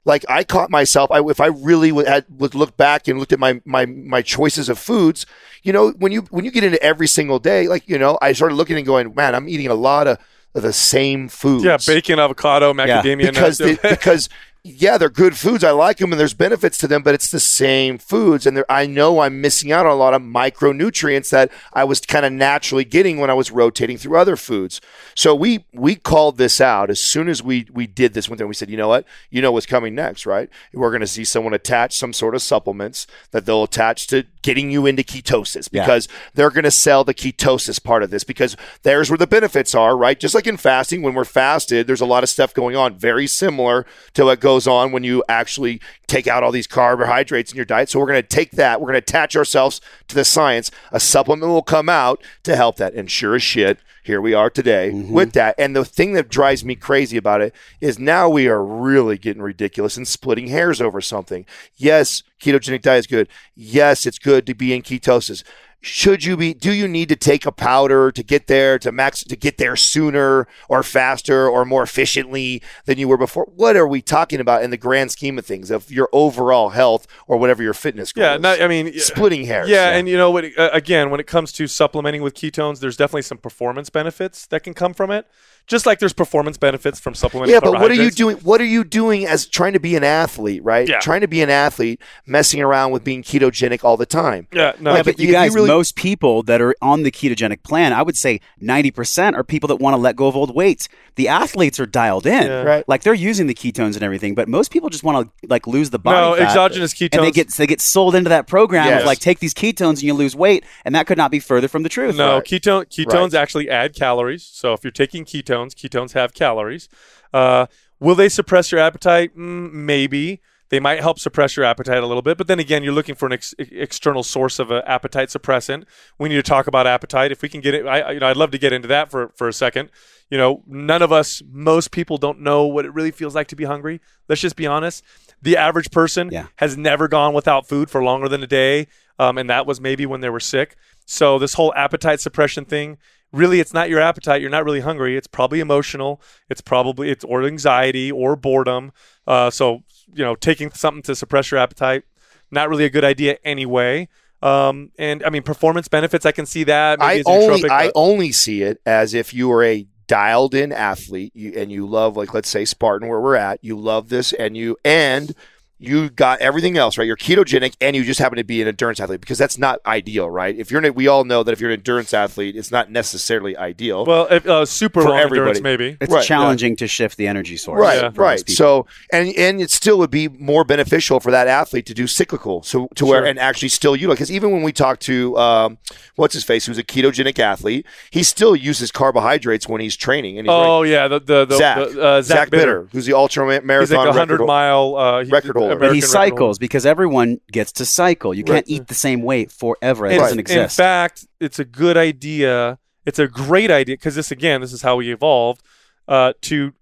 Like I caught myself, I, if I really would, had, would look back and looked at my, my, my choices of foods, you know, when you, when you get into every single day, like, you know, I started looking and going, man, I'm eating a lot of, the same foods yeah, bacon, avocado, macadamia because nuts. they, because yeah, they're good foods. I like them, and there's benefits to them, but it's the same foods, and I know I'm missing out on a lot of micronutrients that I was kind of naturally getting when I was rotating through other foods. So we we called this out as soon as we we did this one thing. We said, you know what, you know what's coming next, right? We're going to see someone attach some sort of supplements that they'll attach to getting you into ketosis Yeah. because they're going to sell the ketosis part of this because there's where the benefits are, right? Just like in fasting, when we're fasted, there's a lot of stuff going on, very similar to what goes on when you actually take out all these carbohydrates in your diet. So we're going to take that, we're going to attach ourselves to the science. A supplement will come out to help that. And sure as shit, here we are today mm-hmm. with that. And the thing that drives me crazy about it is now we are really getting ridiculous and splitting hairs over something. Yes, ketogenic diet is good. Yes, it's good to be in ketosis. Should you be? Do you need to take a powder to get there to max to get there sooner or faster or more efficiently than you were before? What are we talking about in the grand scheme of things of your overall health or whatever your fitness goal yeah, is? not, I mean, splitting hairs. Yeah, and you know what? Again, when it comes to supplementing with ketones, there's definitely some performance benefits that can come from it. Just like there's performance benefits from supplementing. Yeah, but what are you doing? What are you doing as trying to be an athlete, right? Yeah. Trying to be an athlete, messing around with being ketogenic all the time. Yeah, no. Yeah, but you you guys, really- most people that are on the ketogenic plan, I would say 90% are people that want to let go of old weight. The athletes are dialed in. Yeah. Right. Like they're using the ketones and everything, but most people just want to like lose the body No, fat. exogenous And they ketones- get they get sold into that program Yes. of like take these ketones and you lose weight, and that could not be further from the truth. No, Right. ketone ketones Right. actually add calories. So if you're taking ketones, ketones have calories. Uh, will they suppress your appetite? Mm, maybe. They might help suppress your appetite a little bit, but then again, you're looking for an ex- external source of an appetite suppressant. We need to talk about appetite. If we can get it, I, I- you know, I'd love to get into that for for a second. You know, none of us, most people don't know what it really feels like to be hungry. Let's just be honest. The average person Yeah. has never gone without food for longer than a day, um, and that was maybe when they were sick. So this whole appetite suppression thing, really, it's not your appetite. You're not really hungry. It's probably emotional. It's probably it's or anxiety or boredom. Uh, so you know, taking something to suppress your appetite, not really a good idea anyway. Um, and I mean, performance benefits, I can see that. Maybe I only nootropic, I only see it as if you were a dialed in athlete you, and you love like let's say Spartan where we're at you love this and you and you got everything else right you're ketogenic and you just happen to be an endurance athlete because that's not ideal right if you're an, we all know that if you're an endurance athlete it's not necessarily ideal well, if, uh, super For long endurance, everybody. maybe. It's Right, challenging to shift the energy source. Right, Yeah. right. So, and and it still would be more beneficial for that athlete to do cyclical, so to where and actually still utilize. Because even when we talk to um, what's his face, who's a ketogenic athlete, he still uses carbohydrates when he's training. And he's Oh yeah, the the, the, Zach, the uh, Zach, Zach Bitter, who's the ultra ma- He's marathon like hundred record, mile uh, he- record holder. American But he cycles because everyone gets to cycle. You can't Right. eat the same weight forever. It And doesn't exist. In fact, it's a good idea. It's a great idea because this again, this is how we evolved uh, to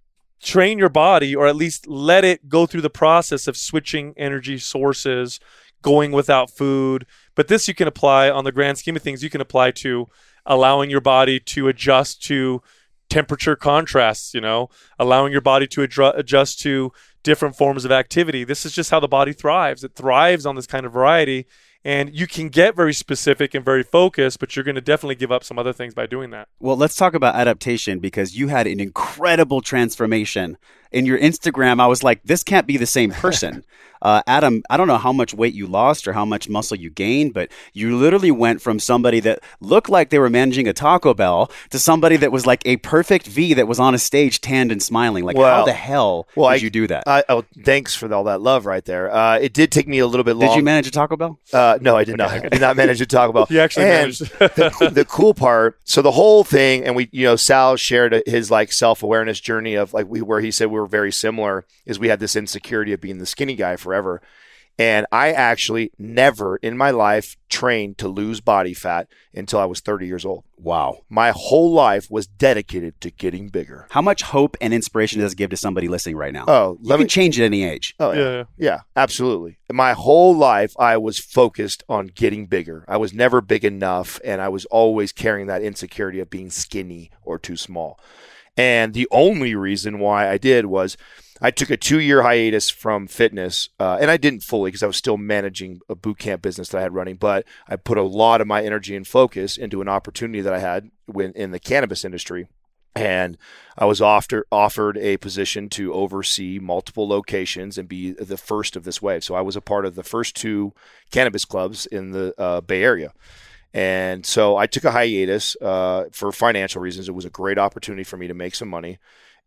train your body, or at least let it go through the process of switching energy sources, going without food. But this you can apply on the grand scheme of things. You can apply to allowing your body to adjust to temperature contrasts. You know, allowing your body to adru- adjust to different forms of activity. This is just how the body thrives. It thrives on this kind of variety. And you can get very specific and very focused, but you're going to definitely give up some other things by doing that. Well, let's talk about adaptation because you had an incredible transformation. In your Instagram, I was like, this can't be the same person. uh, Adam, I don't know how much weight you lost or how much muscle you gained, but you literally went from somebody that looked like they were managing a Taco Bell to somebody that was like a perfect V that was on a stage, tanned and smiling. Like, how the hell Well, did I- you do that? I, oh, thanks for all that love right there. Uh, it did take me a little bit long. did you manage a Taco Bell? Uh, no, I did not. I did not manage a Taco Bell. you actually and managed. the, the cool part. So the whole thing, and we, you know, Sal shared his like self awareness journey of like we where he said we were very similar. Is we had this insecurity of being the skinny guy forever, and I actually never in my life trained to lose body fat until I was 30 years old. Wow. My whole life was dedicated to getting bigger. How much hope and inspiration does it give to somebody listening right now? Oh, you let can me change at any age. Oh yeah. Yeah. yeah. absolutely. My whole life I was focused on getting bigger. I was never big enough and I was always carrying that insecurity of being skinny or too small. And the only reason why I did was I took a two year hiatus from fitness, uh, and I didn't fully because I was still managing a boot camp business that I had running. But I put a lot of my energy and focus into an opportunity that I had when, in the cannabis industry. And I was offered offered a position to oversee multiple locations and be the first of this wave. So I was a part of the first two cannabis clubs in the uh, Bay Area. And so I took a hiatus uh, for financial reasons. It was a great opportunity for me to make some money.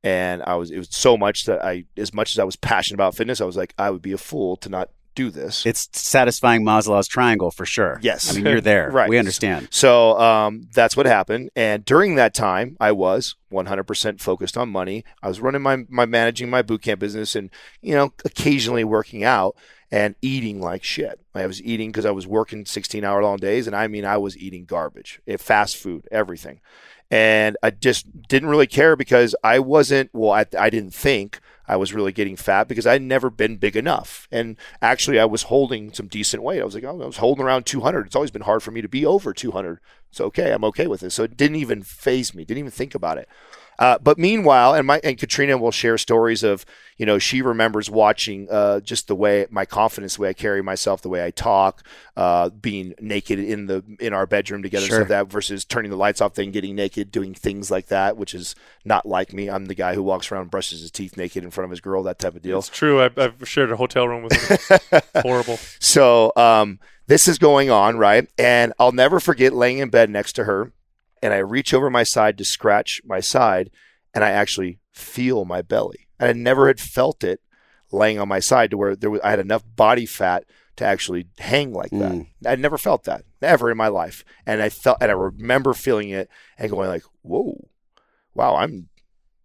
And I was, it was so much that I, as much as I was passionate about fitness, I was like, I would be a fool to not do this. It's satisfying Maslow's triangle for sure. Yes. I mean, you're there. Right. We understand. So um, that's what happened. And during that time, I was 100% focused on money. I was running my, my managing my boot camp business and, you know, occasionally working out and eating like shit. I was eating because I was working 16 hour long days. And I mean, I was eating garbage, eh, fast food, everything. And I just didn't really care because I wasn't, well, I, I didn't think I was really getting fat because I'd never been big enough. And actually, I was holding some decent weight. I was like, oh, I was holding around 200. It's always been hard for me to be over 200. It's okay. I'm okay with it. So it didn't even phase me. Didn't even think about it. Uh, but meanwhile, and my and Katrina will share stories of you know she remembers watching uh, just the way my confidence, the way I carry myself, the way I talk, uh, being naked in the in our bedroom together, Sure. so that versus turning the lights off, then getting naked, doing things like that, which is not like me. I'm the guy who walks around and brushes his teeth naked in front of his girl, that type of deal. It's true. I've, I've shared a hotel room with him. Horrible. So um, this is going on, right? And I'll never forget laying in bed next to her, and I reach over my side to scratch my side, and I actually feel my belly. And I never had felt it laying on my side to where there was, I had enough body fat to actually hang like that. Mm. I'd never felt that, ever in my life. And I felt, and I remember feeling it and going like, "Whoa, wow, I'm."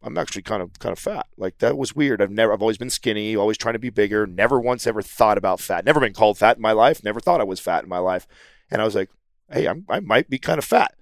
I'm actually kind of kind of fat. Like that was weird. I've never I've always been skinny, always trying to be bigger, never once ever thought about fat. Never been called fat in my life, never thought I was fat in my life. And I was like, "Hey, I'm, I might be kind of fat."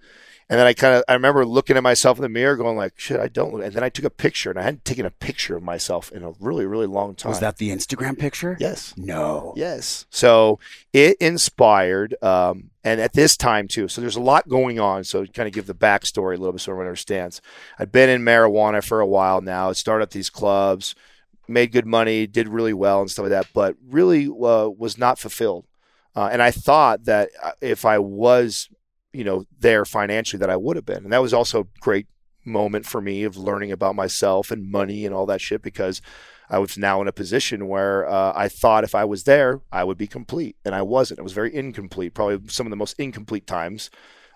And then I kind of I remember looking at myself in the mirror going like, "Shit, I don't look." And then I took a picture and I hadn't taken a picture of myself in a really really long time. Was that the Instagram picture? Yes. No. Yes. So it inspired, um, and at this time too. So there's a lot going on. So kind of give the backstory a little bit so everyone understands. I've been in marijuana for a while now. I started up these clubs, made good money, did really well and stuff like that, but really uh, was not fulfilled. Uh, and I thought that uh, if I was, you know, there financially, that I would have been. And that was also a great moment for me of learning about myself and money and all that shit because I was now in a position where uh, I thought if I was there, I would be complete, and I wasn't. It was very incomplete, probably some of the most incomplete times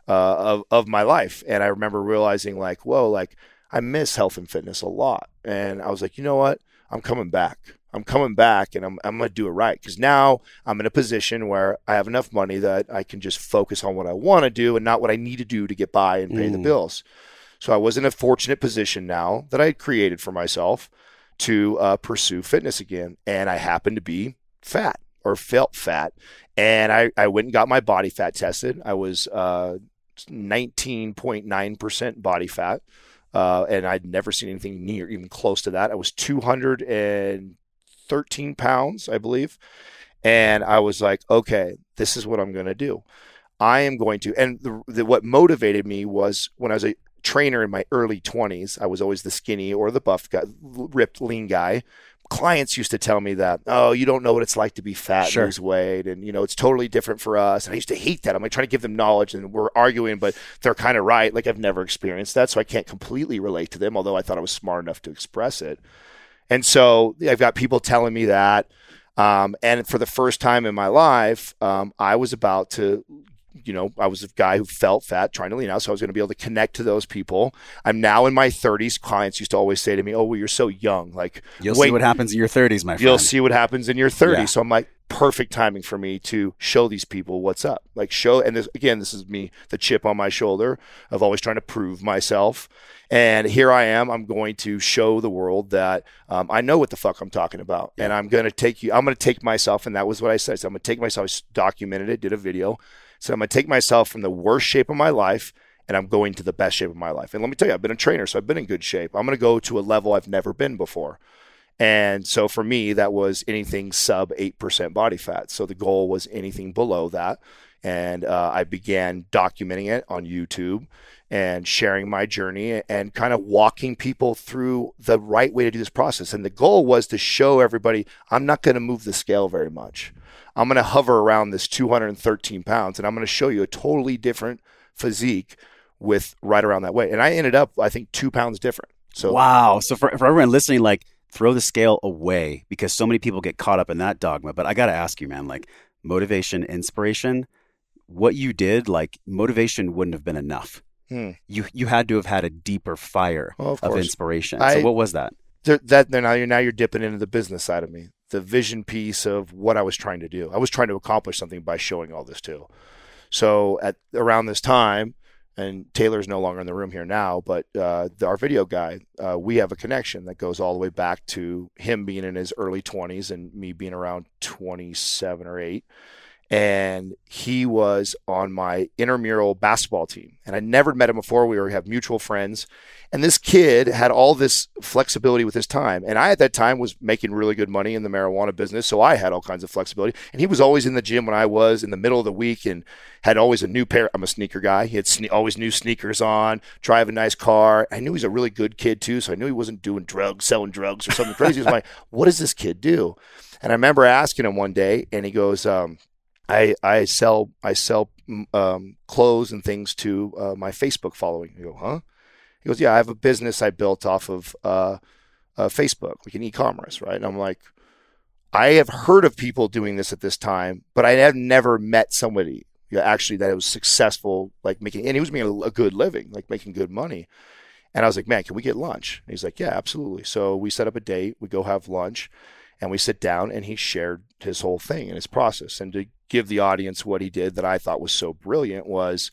uh, of of my life. And I remember realizing, like, whoa, like I miss health and fitness a lot. And I was like, you know what? I'm coming back. I'm coming back, and I'm I'm gonna do it right because now I'm in a position where I have enough money that I can just focus on what I want to do and not what I need to do to get by and pay the Mm. bills. So I was in a fortunate position now that I had created for myself to uh, pursue fitness again. And I happened to be fat or felt fat. And I, I went and got my body fat tested. I was uh, 19.9% body fat. Uh, and I'd never seen anything near even close to that. I was 213 pounds, I believe. And I was like, okay, this is what I'm going to do. I am going to, and the, the, what motivated me was when I was a trainer in my early 20s, I was always the skinny or the buff guy, ripped, lean guy. Clients used to tell me that, oh, you don't know what it's like to be fat Sure. and lose weight, and you know it's totally different for us. And I used to hate that. I'm like trying to give them knowledge, and we're arguing, but they're kind of right. Like I've never experienced that, so I can't completely relate to them. Although I thought I was smart enough to express it, and so I've got people telling me that. Um, and for the first time in my life, um, I was about to, you know, I was a guy who felt fat, trying to lean out. So I was going to be able to connect to those people. I'm now in my 30s. Clients used to always say to me, "Oh, well, you're so young. Like, You'll wait, see what happens in your 30s, my friend. You'll see what happens in your 30s." Yeah. So I'm like, perfect timing for me to show these people what's up. Like, show. And this again, this is me, the chip on my shoulder of always trying to prove myself. And here I am. I'm going to show the world that um, I know what the fuck I'm talking about. And I'm going to take you, I'm going to take myself, and that was what I said. So I'm going to take myself, I documented it, did a video. So I'm going to take myself from the worst shape of my life and I'm going to the best shape of my life. And let me tell you, I've been a trainer, so I've been in good shape. I'm going to go to a level I've never been before. And so for me, that was anything sub 8% body fat. So the goal was anything below that. And uh, I began documenting it on YouTube and sharing my journey and kind of walking people through the right way to do this process. And the goal was to show everybody I'm not going to move the scale very much. I'm going to hover around this 213 pounds and I'm going to show you a totally different physique with right around that weight. And I ended up, I think, two pounds different. So wow. So for, for everyone listening, like throw the scale away because so many people get caught up in that dogma. But I got to ask you, man, like motivation, inspiration, what you did, like motivation wouldn't have been enough. Hmm. You you had to have had a deeper fire Oh, of of, inspiration. I- so what was that? that now you're now you're dipping into the business side of me, the vision piece of what I was trying to do. I was trying to accomplish something by showing all this too. So at around this time, and Taylor's no longer in the room here now, but uh, the, our video guy, uh, we have a connection that goes all the way back to him being in his early 20s and me being around 27 or 8 and he was on my intramural basketball team. And I never met him before. We were have mutual friends, and this kid had all this flexibility with his time. And I at that time was making really good money in the marijuana business, so I had all kinds of flexibility. And he was always in the gym when I was in the middle of the week, and had always a new pair. I'm a sneaker guy. He had sne- always new sneakers on, drive a nice car. I knew he's a really good kid too, so I knew he wasn't doing drugs, selling drugs or something crazy. I was like, what does this kid do? And I remember asking him one day, and he goes, um, I I sell I sell mm, um, clothes and things to uh, my Facebook following. I go, huh? He goes, yeah, I have a business I built off of uh, uh, Facebook, like an e-commerce, right? And I'm like, I have heard of people doing this at this time, but I have never met somebody you know, actually that was successful, like making, and he was making a, a good living, like making good money. And I was like, man, can we get lunch? And he's like, yeah, absolutely. So we set up a date. We go have lunch and we sit down and he shared his whole thing and his process. And to give the audience what he did that I thought was so brilliant was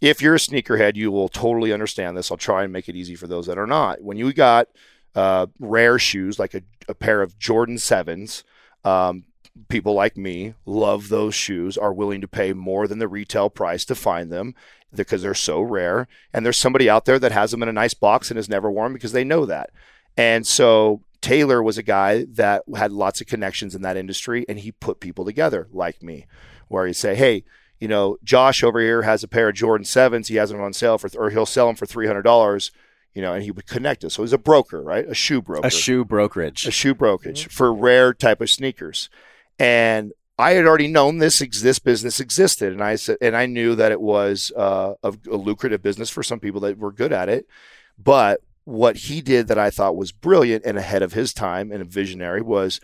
if you're a sneakerhead, you will totally understand this. I'll try and make it easy for those that are not. When you got uh, rare shoes like a, a pair of Jordan 7s, um, people like me love those shoes, are willing to pay more than the retail price to find them because they're so rare. And there's somebody out there that has them in a nice box and has never worn because they know that. And so Taylor was a guy that had lots of connections in that industry and he put people together like me, where he'd say, Hey, you know, Josh over here has a pair of Jordan 7s. He has them on sale for, or he'll sell them for $300, you know, and he would connect us. So he's a broker, right? A shoe broker A shoe brokerage. a shoe brokerage for rare type of sneakers. And I had already known this ex- this business existed, and I said, and I knew that it was uh, a, a lucrative business for some people that were good at it. But what he did that I thought was brilliant and ahead of his time and a visionary was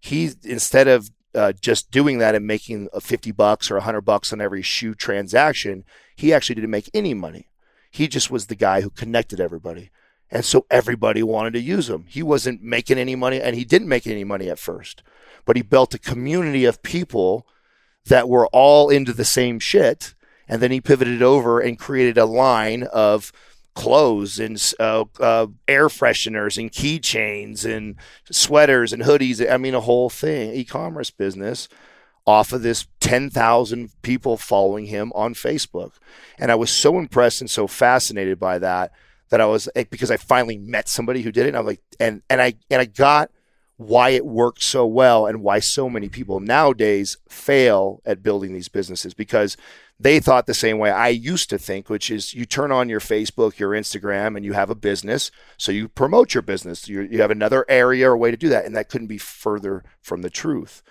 he instead of uh, just doing that and making a 50 bucks or 100 bucks on every shoe transaction, he actually didn't make any money. He just was the guy who connected everybody. And so everybody wanted to use him. He wasn't making any money and he didn't make any money at first, but he built a community of people that were all into the same shit. And then he pivoted over and created a line of clothes and uh, uh, air fresheners and keychains and sweaters and hoodies. I mean, a whole thing, e-commerce business off of this 10,000 people following him on Facebook. And I was so impressed and so fascinated by that that I was eh, because I finally met somebody who did it. And I'm like, and, and I, and I got why it worked so well and why so many people nowadays fail at building these businesses because they thought the same way I used to think, which is you turn on your Facebook, your Instagram, and you have a business. So you promote your business. You, you have another area or way to do that. And that couldn't be further from the truth.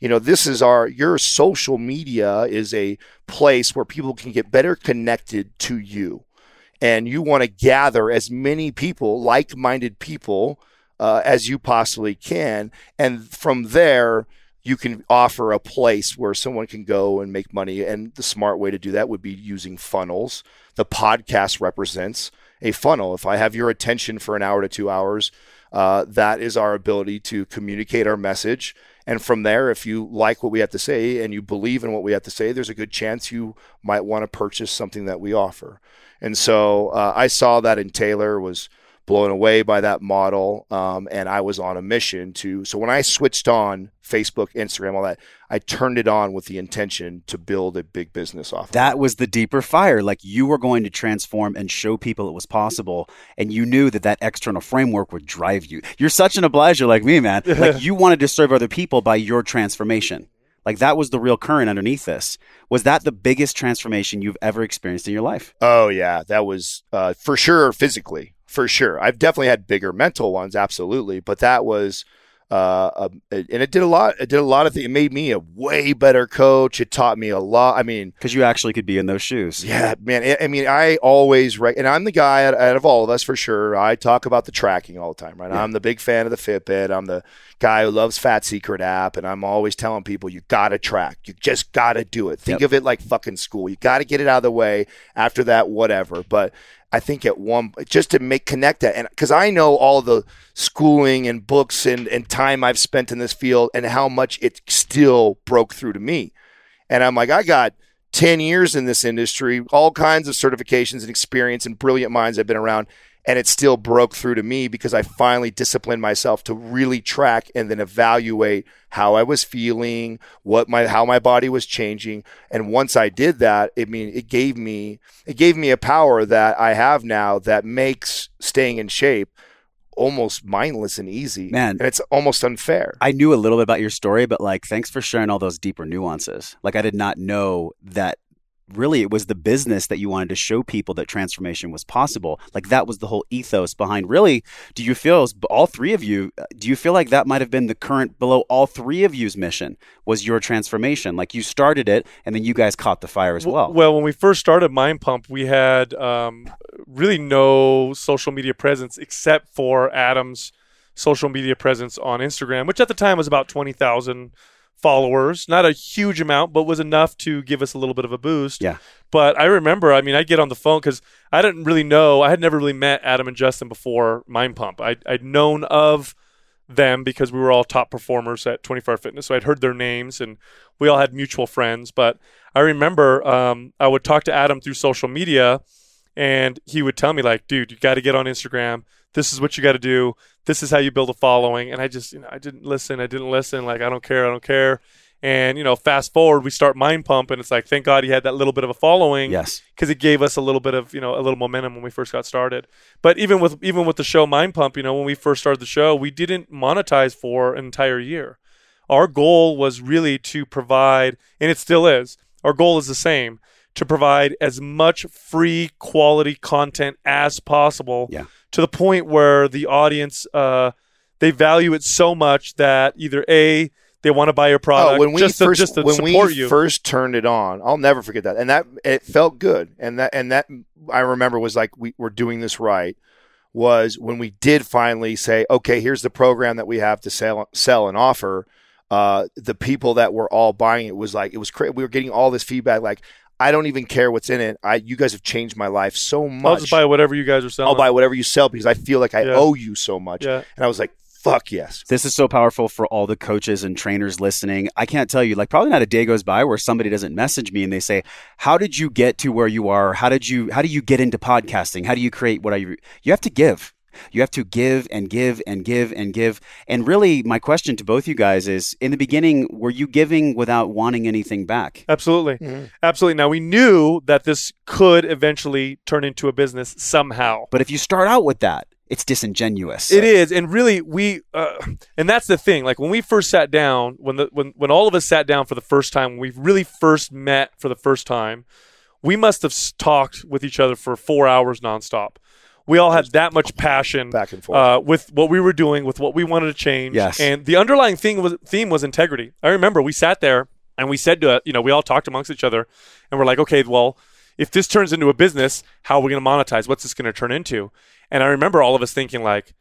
You know, this is our, your social media is a place where people can get better connected to you. And you want to gather as many people, like minded people, uh, as you possibly can. And from there, you can offer a place where someone can go and make money. And the smart way to do that would be using funnels. The podcast represents a funnel. If I have your attention for an hour to two hours, uh, that is our ability to communicate our message. And from there, if you like what we have to say and you believe in what we have to say, there's a good chance you might want to purchase something that we offer. And so uh, I saw that in Taylor was blown away by that model. Um, and I was on a mission to, so when I switched on Facebook, Instagram, all that, I turned it on with the intention to build a big business off. That was the deeper fire. Like you were going to transform and show people it was possible. And you knew that that external framework would drive you. You're such an obliger like me, man. like you wanted to serve other people by your transformation. Like that was the real current underneath this. Was that the biggest transformation you've ever experienced in your life? Oh yeah, that was uh, for sure physically for sure. I've definitely had bigger mental ones, absolutely, but that was uh, and it did a lot. It did a lot of things. It made me a way better coach. It taught me a lot. I mean, because you actually could be in those shoes. Yeah, man. I mean, I always rec- and I'm the guy out, out, of all of us for sure. I talk about the tracking all the time, right? Yeah. I'm the big fan of the Fitbit. I'm the guy who loves Fat Secret app, and I'm always telling people you got to track. You just got to do it. Think yep. of it like fucking school. You got to get it out of the way. After that, whatever. But I think at one just to make connect that and because I know all the schooling and books and, and time I've spent in this field and how much it still broke through to me. And I'm like, I got 10 years in this industry, all kinds of certifications and experience and brilliant minds I've been around and it still broke through to me because I finally disciplined myself to really track and then evaluate how I was feeling, what my how my body was changing, and once I did that, I mean, it gave me it gave me a power that I have now that makes staying in shape almost mindless and easy. Man. And it's almost unfair. I knew a little bit about your story, but like thanks for sharing all those deeper nuances. Like I did not know that really it was the business that you wanted to show people that transformation was possible. Like that was the whole ethos behind really do you feel all three of you uh, do you feel like that might have been the current below all three of you's mission was your transformation? Like you started it and then you guys caught the fire as well. well when we first started mind pump we had um, really no social media presence except for adam's social media presence on instagram which at the time was about 20000 followers, not a huge amount, but was enough to give us a little bit of a boost. Yeah. But I remember, I mean, I'd get on the phone because I didn't really know, I had never really met Adam and Justin before Mind Pump. I'd, I'd known of them because we were all top performers at 24 Fitness. So I'd heard their names and we all had mutual friends. But I remember um, I would talk to Adam through social media and he would tell me, like, dude, you got to get on Instagram. This is what you got to do this is how you build a following. And I just, you know, I didn't listen. I didn't listen. Like, I don't care. I don't care. And, you know, fast forward, we start Mind Pump, and it's like, thank God he had that little bit of a following. Yes. Because it gave us a little bit of, you know, a little momentum when we first got started. But even with even with the show Mind Pump, you know, when we first started the show, we didn't monetize for an entire year. Our goal was really to provide, and it still is, our goal is the same to provide as much free quality content as possible yeah to the point where the audience uh, they value it so much that either a they want to buy your product oh, when we just first, to, just to when we you. first turned it on. I'll never forget that, and that it felt good, and that and that I remember was like we were doing this right. Was when we did finally say, okay, here's the program that we have to sell sell and offer. Uh, the people that were all buying it was like it was crazy. We were getting all this feedback, like I don't even care what's in it. I you guys have changed my life so much. I'll just buy whatever you guys are selling. I'll buy whatever you sell because I feel like I yeah. owe you so much. Yeah. And I was like, Fuck yes. This is so powerful for all the coaches and trainers listening. I can't tell you, like, probably not a day goes by where somebody doesn't message me and they say, "How did you get to where you are? How did you? How do you get into podcasting? How do you create what I?" You have to give. You have to give and give and give and give. And really, my question to both you guys is: In the beginning, were you giving without wanting anything back? Absolutely. Mm-hmm. Absolutely. Now, we knew that this could eventually turn into a business somehow. But if you start out with that, it's disingenuous. It is, and really, we, uh, and that's the thing. Like when we first sat down, when the when when all of us sat down for the first time, when we really first met for the first time, we must have talked with each other for four hours nonstop. We all had that much passion Back and forth. uh, with what we were doing, with what we wanted to change. Yes. and the underlying thing was theme was integrity. I remember we sat there and we said to you know we all talked amongst each other, and we're like, okay, well, if this turns into a business, how are we going to monetize? What's this going to turn into? And I remember all of us thinking like,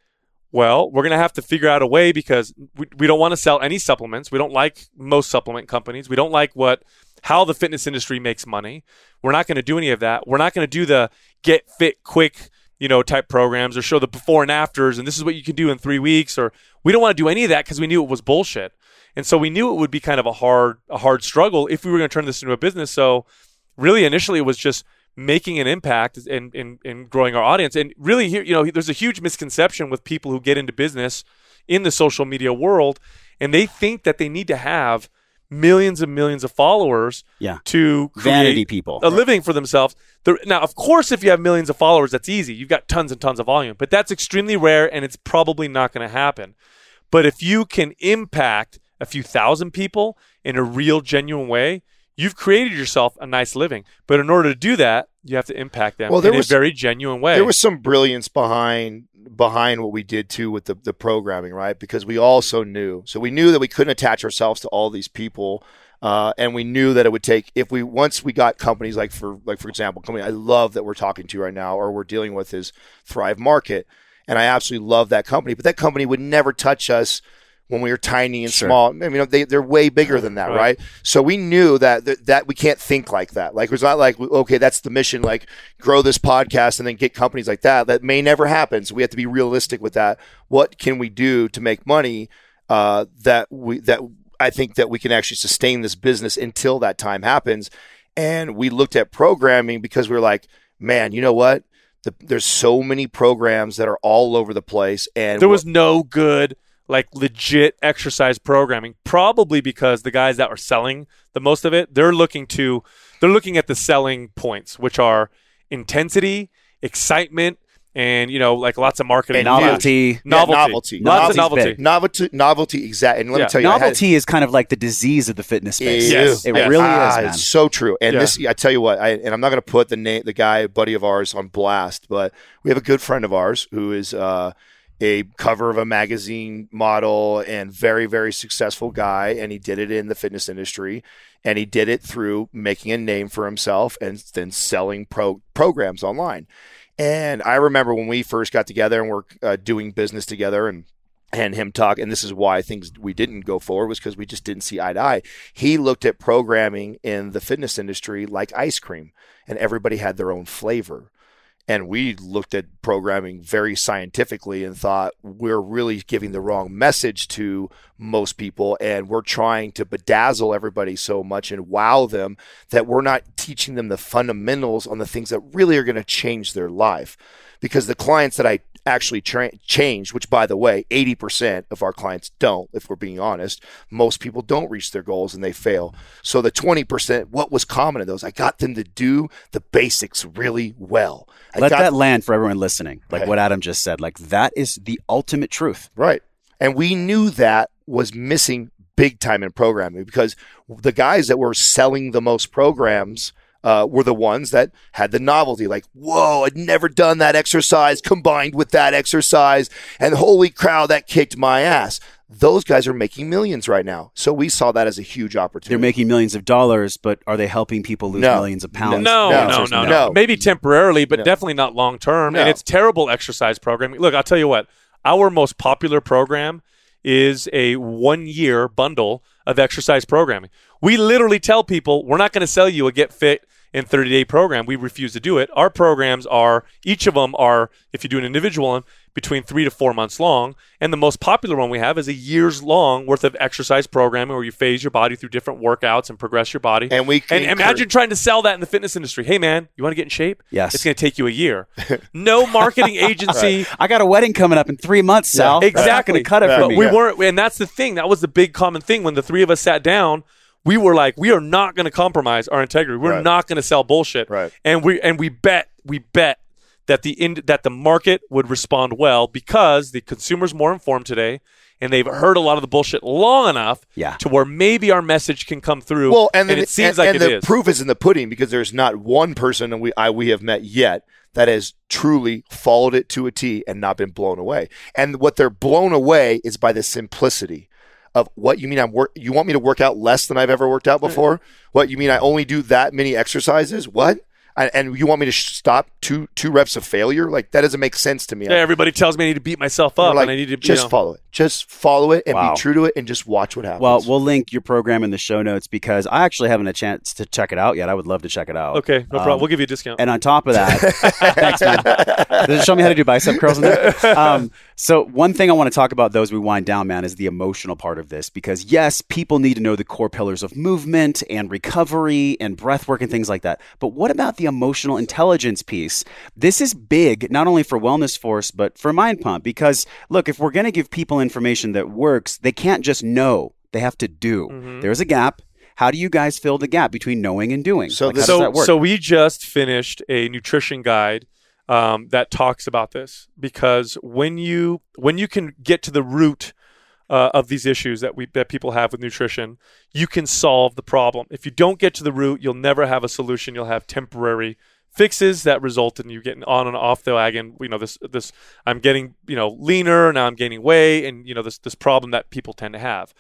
well, we're going to have to figure out a way because we, we don't want to sell any supplements. We don't like most supplement companies. We don't like what how the fitness industry makes money. We're not going to do any of that. We're not going to do the get fit quick, you know, type programs or show the before and afters and this is what you can do in 3 weeks or we don't want to do any of that because we knew it was bullshit. And so we knew it would be kind of a hard a hard struggle if we were going to turn this into a business. So really initially it was just making an impact in, in, in growing our audience. And really here, you know, there's a huge misconception with people who get into business in the social media world and they think that they need to have millions and millions of followers Yeah. to create Vanity people. a living for themselves. The- now, of course, if you have millions of followers, that's easy. You've got tons and tons of volume, but that's extremely rare and it's probably not going to happen. But if you can impact a few thousand people in a real, genuine way, you've created yourself a nice living. But in order to do that, you have to impact them Well, there in was- a very genuine way. There was some brilliance behind behind what we did too with the, the programming, right? Because we also knew, so we knew that we couldn't attach ourselves to all these people, uh, and we knew that it would take if we once we got companies like for like for example, company I love that we're talking to right now or we're dealing with is Thrive Market, and I absolutely love that company, but that company would never touch us when we were tiny and Sure. small. I mean, they, they're way bigger than that, Right. right? So we knew that, that that we can't think like that. Like it's not like okay, that's the mission. Like grow this podcast and then get companies like that. That may never happen. So we have to be realistic with that. What can we do to make money? Uh, that we that I think that we can actually sustain this business until that time happens. And we looked at programming because we were like, man, you know what? The, there's so many programs that are all over the place, and there was no good like legit exercise programming probably because the guys that were selling the most of it they're looking to they're looking at the selling points which are intensity excitement and you know like lots of marketing And novelty. novelty Yeah, novelty. lots of novelty big. novelty, novelty, exact. And let Yeah. me tell you, I had- Novelty is kind of like the disease of the fitness space. Yes. It Yes. really Ah, is, man. It's so true. And Yeah. this, I tell you what, I, and I'm not going to put the name, the guy, buddy of ours, on blast, but we have a good friend of ours who is uh, a cover of a magazine model and very, very successful guy. And he did it in the fitness industry, and he did it through making a name for himself and then selling pro programs online. And I remember when we first got together and we're uh, doing business together and and him talk and this is why things we didn't go forward was because we just didn't see eye to eye he looked at programming in the fitness industry like ice cream and everybody had their own flavor and we looked at programming very scientifically and thought we're really giving the wrong message to most people. And we're trying to bedazzle everybody so much and wow them that we're not teaching them the fundamentals on the things that really are going to change their life. Because the clients that I actually tra- changed, which by the way, 80% of our clients don't, if we're being honest. Most people don't reach their goals and they fail. So the 20%, what was common in those? I got them to do the basics really well. I Let got that land for everyone listening. Like Okay. what Adam just said. Like that is the ultimate truth. Right. And we knew that was missing big time in programming because the guys that were selling the most programs uh, were the ones that had the novelty. Like, whoa, I'd never done that exercise combined with that exercise. And holy cow, that kicked my ass. Those guys are making millions right now. So we saw that as a huge opportunity. They're making millions of dollars, but are they helping people lose No. millions of pounds? No, No. no, no, no, No. Maybe temporarily, but No. definitely not long term. No. And it's terrible exercise programming. Look, I'll tell you what. Our most popular program is a one year bundle of exercise programming. We literally tell people we're not going to sell you a get fit in 30 day program. We refuse to do it. Our programs are each of them are if you do an individual one between three to four months long, and the most popular one we have is a year's long worth of exercise programming where you phase your body through different workouts and progress your body. And we can and imagine trying to sell that in the fitness industry. Hey man, you want to get in shape? Yes. It's going to take you a year. No marketing agency. I got a wedding coming up in three months, Sal. That's not Exactly. gonna cut it Yeah. for But me. we weren't, and that's the thing. That was the big common thing when the three of us sat down. We were like, we are not going to compromise our integrity. We're Right. not going to sell bullshit. Right. And we and we bet we bet that the ind- that the market would respond well because the consumer's more informed today, and they've heard a lot of the bullshit long enough Yeah. to where maybe our message can come through. Well, and, then it seems and, like and the is. proof is in the pudding because there's not one person we I, we have met yet that has truly followed it to a T and not been blown away. And what they're blown away is by the simplicity of what you mean. I'm work. You want me to work out less than I've ever worked out before? Mm-hmm. What you mean? I only do that many exercises? What? And, and you want me to sh- stop two two reps of failure? Like that doesn't make sense to me. yeah, everybody tells me I need to beat myself up, like, and I need to just you know, follow it. Just follow it and Wow. be true to it, and just watch what happens. well, we'll link your program in the show notes because I actually haven't a chance to check it out yet. I would love to check it out. Okay, no problem. Um, we'll give you a discount. And on top of that, thanks, man. Does it show me how to do bicep curls in there? Um, so one thing I want to talk about, though, as we wind down, man, is the emotional part of this. Because yes, people need to know the core pillars of movement and recovery and breath work and things like that. But what about the emotional intelligence piece? This is big, not only for Wellness Force, but for Mind Pump. Because look, if we're going to give people information that works, they can't just know; they have to do. Mm-hmm. There's a gap. How do you guys fill the gap between knowing and doing? So Like, this- how does so, that work? so we just finished a nutrition guide um, that talks about this because when you when you can get to the root uh, of these issues that we that people have with nutrition, you can solve the problem. If you don't get to the root, you'll never have a solution. You'll have temporary fixes that result in you getting on and off the wagon. You know this this I'm getting you know leaner now. I'm gaining weight, and you know this this problem that people tend to have.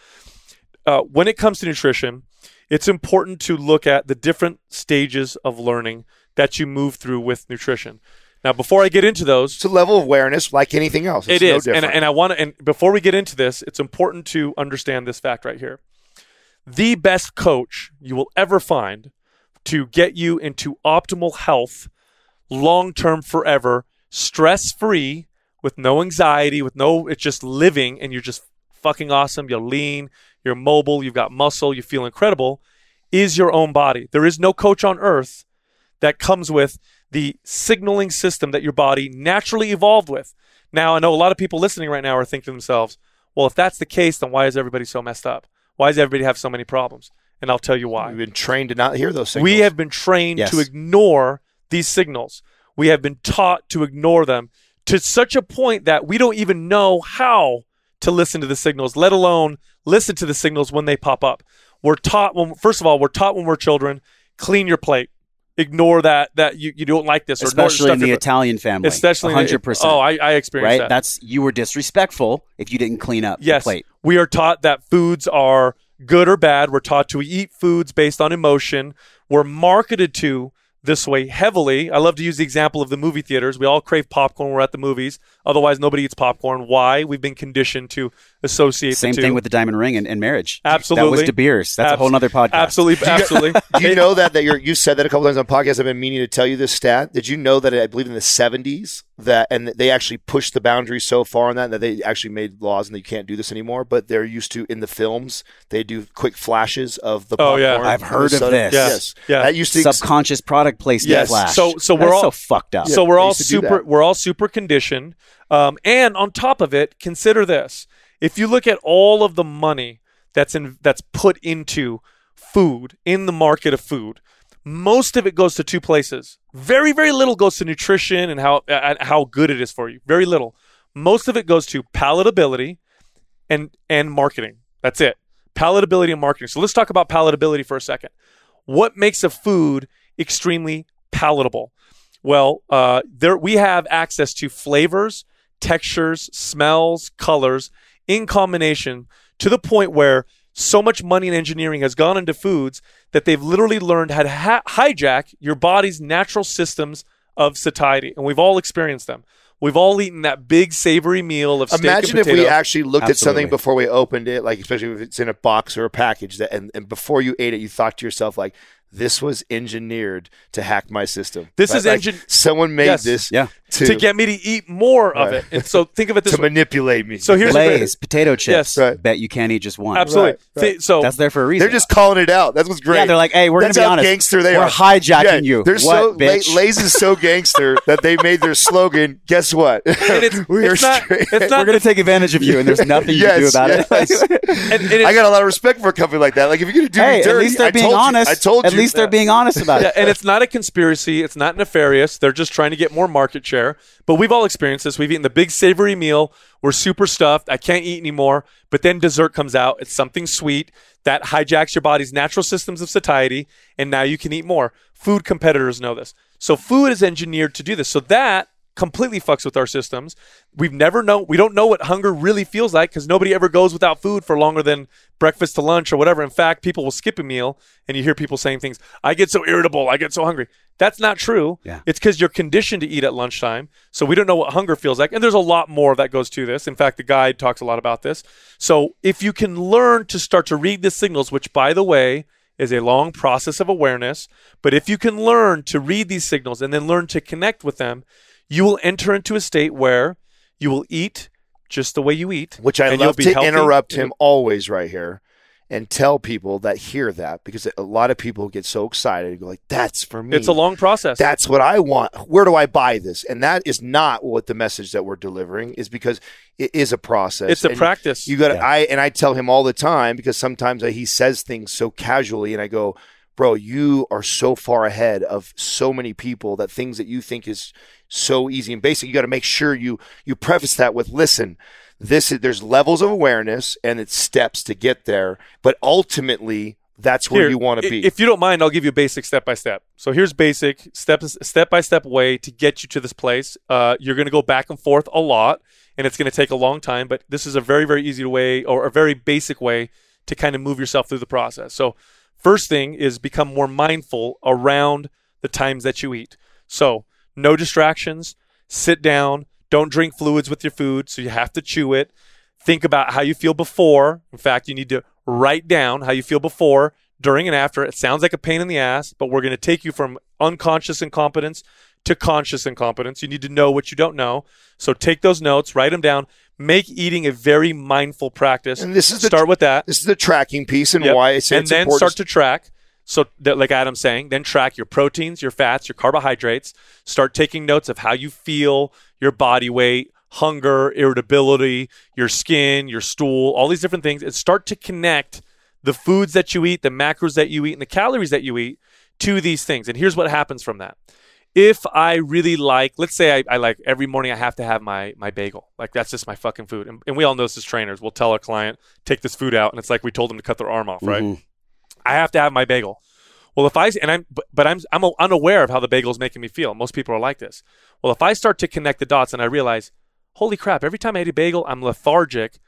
Uh, when it comes to nutrition, it's important to look at the different stages of learning that you move through with nutrition. Now, before I get into those, it's a level of awareness like anything else. It's it no and, and I want to. And before we get into this, it's important to understand this fact right here: the best coach you will ever find to get you into optimal health, long term, forever, stress free, with no anxiety, with no, it's just living, and you're just fucking awesome. You're lean, you're mobile, you've got muscle, you feel incredible. Is your own body. There is no coach on earth that comes with the signaling system that your body naturally evolved with. Now, I know a lot of people listening right now are thinking to themselves, well, if that's the case, then why is everybody so messed up? Why does everybody have so many problems? And I'll tell you why. We've been trained to not hear those signals. We have been trained Yes. to ignore these signals. We have been taught to ignore them to such a point that we don't even know how to listen to the signals, let alone listen to the signals when they pop up. We're taught when first of all, we're taught when we're children, clean your plate. Ignore that that you, you don't like this or especially in the Italian family. especially hundred percent. Oh, I, I experienced right. that. That's you were disrespectful if you didn't clean up yes. the plate. We are taught that foods are good or bad. We're taught to eat foods based on emotion. We're marketed to this way heavily. I love to use the example of the movie theaters. We all crave popcorn when we're at the movies. Otherwise, nobody eats popcorn. Why? We've been conditioned to associate Same the two. thing with the diamond ring and, and marriage. Absolutely. that was De Beers. That's a whole other podcast. Absolutely, absolutely. Do you know that that you're, you said that a couple times on podcasts? I've been meaning to tell you this stat. Did you know that I believe in the 70s that and they actually pushed the boundaries so far on that that they actually made laws and that you can't do this anymore. But they're used to in the films they do quick flashes of the. Oh, yeah. I've heard of soda. this. Yeah. Yes, Yeah. That used to Subconscious product placement Yes. flash. So- so we're all- so fucked up. So we're all used to do super. We're all super conditioned. Um, and on top of it, consider this: if you look at all of the money that's in that's put into food in the market of food, most of it goes to two places. Very, very little goes to nutrition and how how good it is for you. Very little. Most of it goes to palatability and and marketing. That's it. Palatability and marketing. So let's talk about palatability for a second. What makes a food extremely palatable? Well, uh, there we have access to flavors, textures, smells, colors in combination to the point where so much money and engineering has gone into foods that they've literally learned how to ha- hijack your body's natural systems of satiety, and we've all experienced them. We've all eaten that big savory meal of steak Imagine and if we actually looked at something before we opened it, like especially if it's in a box or a package, that and, and before you ate it, you thought to yourself like, this was engineered to hack my system. This Like- is like engine- Someone made Yes. this Yeah. to, to get me to eat more of it. And so think of it this to way. manipulate me. So here's a great- Lay's, potato chips. Yes. Right. Bet you can't eat just one. absolutely. Right, right. So That's there for a reason. they're just calling it out. That's what's great. Yeah, they're like, hey, we're That's gonna be how honest. gangster they We're are. hijacking Yeah, you. They're so bitch? La- Lay's is so gangster that they made their slogan. Guess what? it's- We're it's not- straight- it's not- we're gonna take advantage of you, and there's nothing you can do about it. and, and I got a lot of respect for a company like that. Like if you're gonna do hey, me dirty, at least they're I being told you- honest. I at least they're being honest about yeah, it. and it's not a conspiracy. It's not nefarious. They're just trying to get more market share. But we've all experienced this. We've eaten the big savory meal. We're super stuffed. I can't eat anymore. But then dessert comes out. It's something sweet that hijacks your body's natural systems of satiety, and now you can eat more. Food competitors know this. So food is engineered to do this. So that completely fucks with our systems. We've never know we don't know what hunger really feels like because nobody ever goes without food for longer than breakfast to lunch or whatever. In fact, people will skip a meal and you hear people saying things, I get so irritable, I get so hungry. That's not true. Yeah. It's because you're conditioned to eat at lunchtime. So we don't know what hunger feels like. And there's a lot more that goes to this. In fact, the guide talks a lot about this. So if you can learn to start to read the signals, which by the way, is a long process of awareness. But if you can learn to read these signals and then learn to connect with them, you will enter into a state where you will eat just the way you eat. Which I love to healthy interrupt him always right here and tell people that hear that because a lot of people get so excited and go like, "That's for me." It's a long process. That's what I want. Where do I buy this? And that is not what the message that we're delivering is because it is a process. It's a And practice. You got to. Yeah. I and I tell him all the time because sometimes he says things so casually, and I go, "Bro, you are so far ahead of so many people that things that you think is so easy and basic. You got to make sure you you preface that with, listen." This is, there's levels of awareness and it's steps to get there, but ultimately that's where Here, you want to be. If you don't mind, I'll give you a basic step by step. So here's basic step step by step way to get you to this place. Uh, you're going to go back and forth a lot, and it's going to take a long time. But this is a very very easy way or a very basic way to kind of move yourself through the process. So first thing is become more mindful around the times that you eat. So no distractions. Sit down. Don't drink fluids with your food, so you have to chew it. Think about how you feel before. In fact, you need to write down how you feel before, during, and after. It sounds like a pain in the ass, but we're going to take you from unconscious incompetence to conscious incompetence. You need to know what you don't know. So take those notes, write them down. Make eating a very mindful practice. And this is the- start with that. this is the tracking piece and Yep. why I say and it's then important. start to track. So, like Adam's saying, then track your proteins, your fats, your carbohydrates. Start taking notes of how you feel, your body weight, hunger, irritability, your skin, your stool, all these different things, and start to connect the foods that you eat, the macros that you eat, and the calories that you eat to these things. And here's what happens from that. If I really like, let's say I, I like every morning I have to have my my bagel. Like that's just my fucking food. And, and we all know this as trainers. We'll tell our client, take this food out, and it's like we told them to cut their arm off, right? Mhm. I have to have my bagel. Well, if I and I'm but, I'm I'm unaware of how the bagel is making me feel. Most people are like this. Well, if I start to connect the dots and I realize, holy crap, every time I eat a bagel, I'm lethargic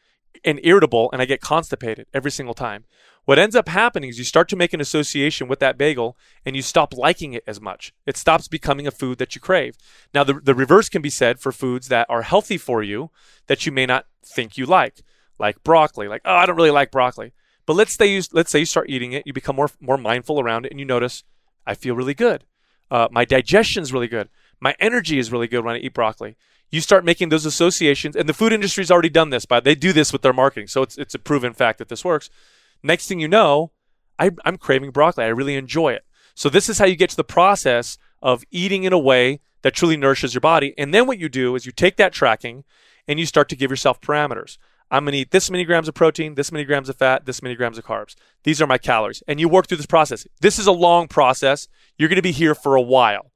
and irritable and I get constipated every single time. What ends up happening is you start to make an association with that bagel and you stop liking it as much. It stops becoming a food that you crave. Now, the, the reverse can be said for foods that are healthy for you that you may not think you like, like broccoli. Like, oh, I don't really like broccoli. But let's say you let's say you start eating it, you become more more mindful around it, and you notice I feel really good. Uh, my digestion's really good. My energy is really good when I eat broccoli. You start making those associations, and the food industry's already done this, but they do this with their marketing, so it's it's a proven fact that this works. Next thing you know, I, I'm craving broccoli. I really enjoy it. So this is how you get to the process of eating in a way that truly nourishes your body. And then what you do is you take that tracking and you start to give yourself parameters. I'm going to eat this many grams of protein, this many grams of fat, this many grams of carbs. These are my calories. And you work through this process. This is a long process. You're going to be here for a while.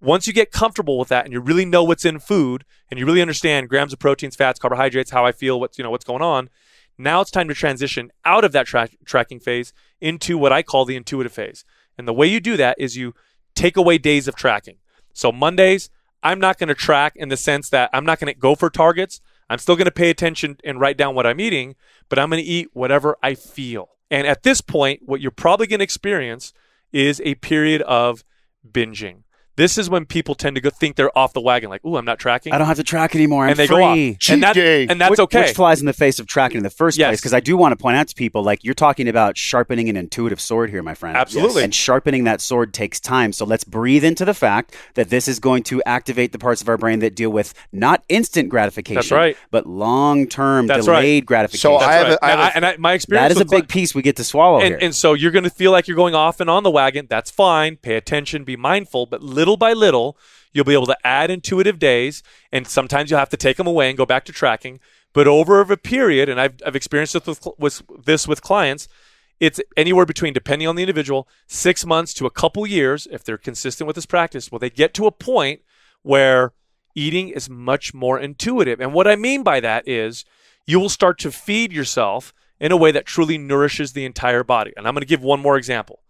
Once you get comfortable with that and you really know what's in food and you really understand grams of proteins, fats, carbohydrates, how I feel, what's, you know, what's going on, now it's time to transition out of that tra- tracking phase into what I call the intuitive phase. And the way you do that is you take away days of tracking. So Mondays, I'm not going to track in the sense that I'm not going to go for targets. I'm still going to pay attention and write down what I'm eating, but I'm going to eat whatever I feel. And at this point, what you're probably going to experience is a period of binging. This is when people tend to go think they're off the wagon, like, "Ooh, I'm not tracking," I don't have to track anymore. I'm and they free. go off, Cheat and, that, day. and that's which, okay. Which flies in the face of tracking in the first Yes. place. Because I do want to point out to people, like you're talking about sharpening an intuitive sword here, my friend. Absolutely. And sharpening that sword takes time. So let's breathe into the fact that this is going to activate the parts of our brain that deal with not instant gratification, That's right. but long-term That's right. delayed gratification. So That's I have right. a- I have Now, a- and I, my experience that is a with cli- big piece we get to swallow here. and, and so you're going to feel like you're going off and on the wagon. That's fine. Pay attention, be mindful, but little by little, you'll be able to add intuitive days, and sometimes you'll have to take them away and go back to tracking. But over a period, and I've, I've experienced this with, with this with clients, it's anywhere between, depending on the individual, six months to a couple years if they're consistent with this practice. Well, they get to a point where eating is much more intuitive. And what I mean by that is you will start to feed yourself in a way that truly nourishes the entire body. And I'm going to give one more example